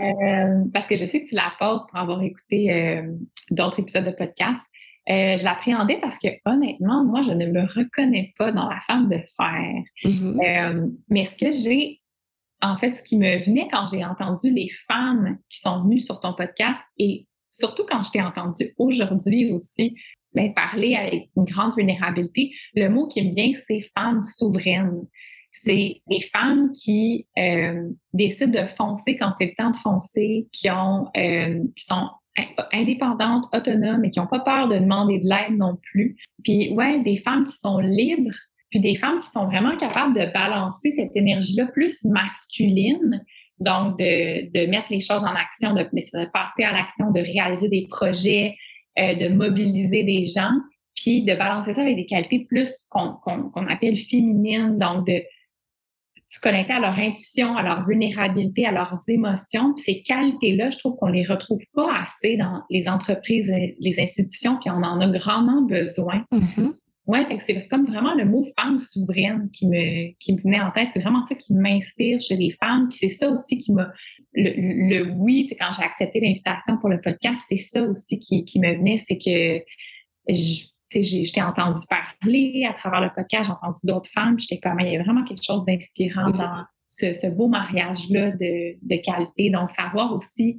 Euh, parce que je sais que tu la poses pour avoir écouté euh, d'autres épisodes de podcast. je l'appréhendais parce que honnêtement, moi, je ne me reconnais pas dans la femme de fer. Mm-hmm. mais ce que j'ai en fait, ce qui me venait quand j'ai entendu les femmes qui sont venues sur ton podcast et surtout quand je t'ai entendu aujourd'hui aussi ben, parler avec une grande vulnérabilité, le mot qui me vient, c'est femmes souveraines. C'est des femmes qui euh, décident de foncer quand c'est le temps de foncer, qui, ont, euh, qui sont indépendantes, autonomes et qui n'ont pas peur de demander de l'aide non plus. Puis ouais, des femmes qui sont libres puis des femmes qui sont vraiment capables de balancer cette énergie-là plus masculine, donc de, de, mettre les choses en action, de, passer à l'action, de réaliser des projets, euh, de mobiliser des gens, puis de balancer ça avec des qualités plus qu'on appelle féminines, donc de se connecter à leur intuition, à leur vulnérabilité, à leurs émotions. Ces qualités-là, je trouve qu'on les retrouve pas assez dans les entreprises, les institutions, puis on en a grandement besoin. Mm-hmm. Oui, c'est comme vraiment le mot femme souveraine qui me, qui me venait en tête. C'est vraiment ça qui m'inspire chez les femmes. Puis c'est ça aussi qui m'a. Le, le, oui, quand j'ai accepté l'invitation pour le podcast, c'est ça aussi qui, qui me venait. C'est que je t'ai entendu parler à travers le podcast, j'ai entendu d'autres femmes. J'étais comme, il y a vraiment quelque chose d'inspirant dans ce, ce beau mariage-là de, de qualité. Donc, savoir aussi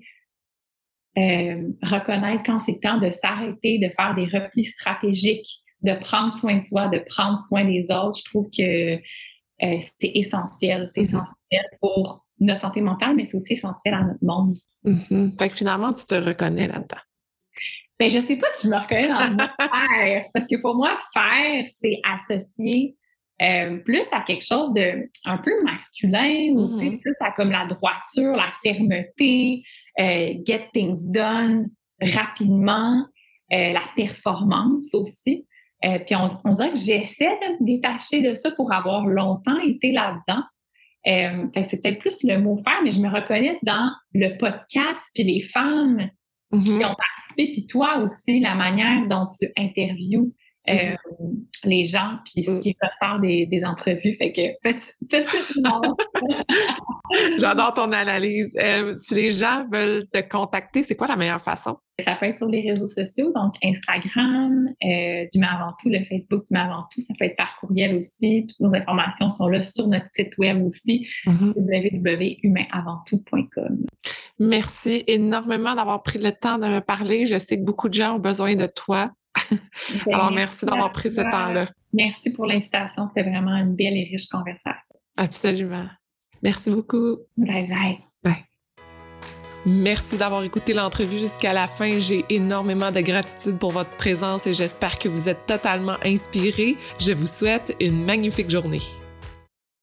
euh, reconnaître quand c'est temps de s'arrêter, de faire des replis stratégiques de prendre soin de soi, de prendre soin des autres, je trouve que euh, c'est essentiel. C'est mm-hmm. essentiel pour notre santé mentale, mais c'est aussi essentiel à notre monde. Mm-hmm. Fait que finalement, tu te reconnais là-dedans. Ben, je sais pas si je me reconnais dans le mot faire, parce que pour moi, faire, c'est associé euh, plus à quelque chose de un peu masculin, ou mm-hmm. plus à comme la droiture, la fermeté, euh, get things done rapidement, la performance aussi. Euh, puis on, on, dirait que j'essaie de me détacher de ça pour avoir longtemps été là-dedans. Euh, c'est peut-être plus le mot faire, mais je me reconnais dans le podcast, puis les femmes qui mm-hmm. ont participé, puis toi aussi, la manière dont tu interviews euh, mm-hmm. les gens, puis ce mm. qui ressort des, des entrevues. Fait que petite, petite J'adore ton analyse. Euh, si les gens veulent te contacter, c'est quoi la meilleure façon? Ça peut être sur les réseaux sociaux, donc Instagram, euh, du Mais avant tout, le Facebook du Mais avant tout. Ça peut être par courriel aussi. Toutes nos informations sont là sur notre site web aussi, mm www.humainavanttout.com. Merci énormément d'avoir pris le temps de me parler. Je sais que beaucoup de gens ont besoin de toi. Ben, Alors, merci d'avoir pris ce temps-là. Merci pour l'invitation. C'était vraiment une belle et riche conversation. Absolument. Merci beaucoup. Bye bye. Bye. Merci d'avoir écouté l'entrevue jusqu'à la fin. J'ai énormément de gratitude pour votre présence et j'espère que vous êtes totalement inspirés. Je vous souhaite une magnifique journée.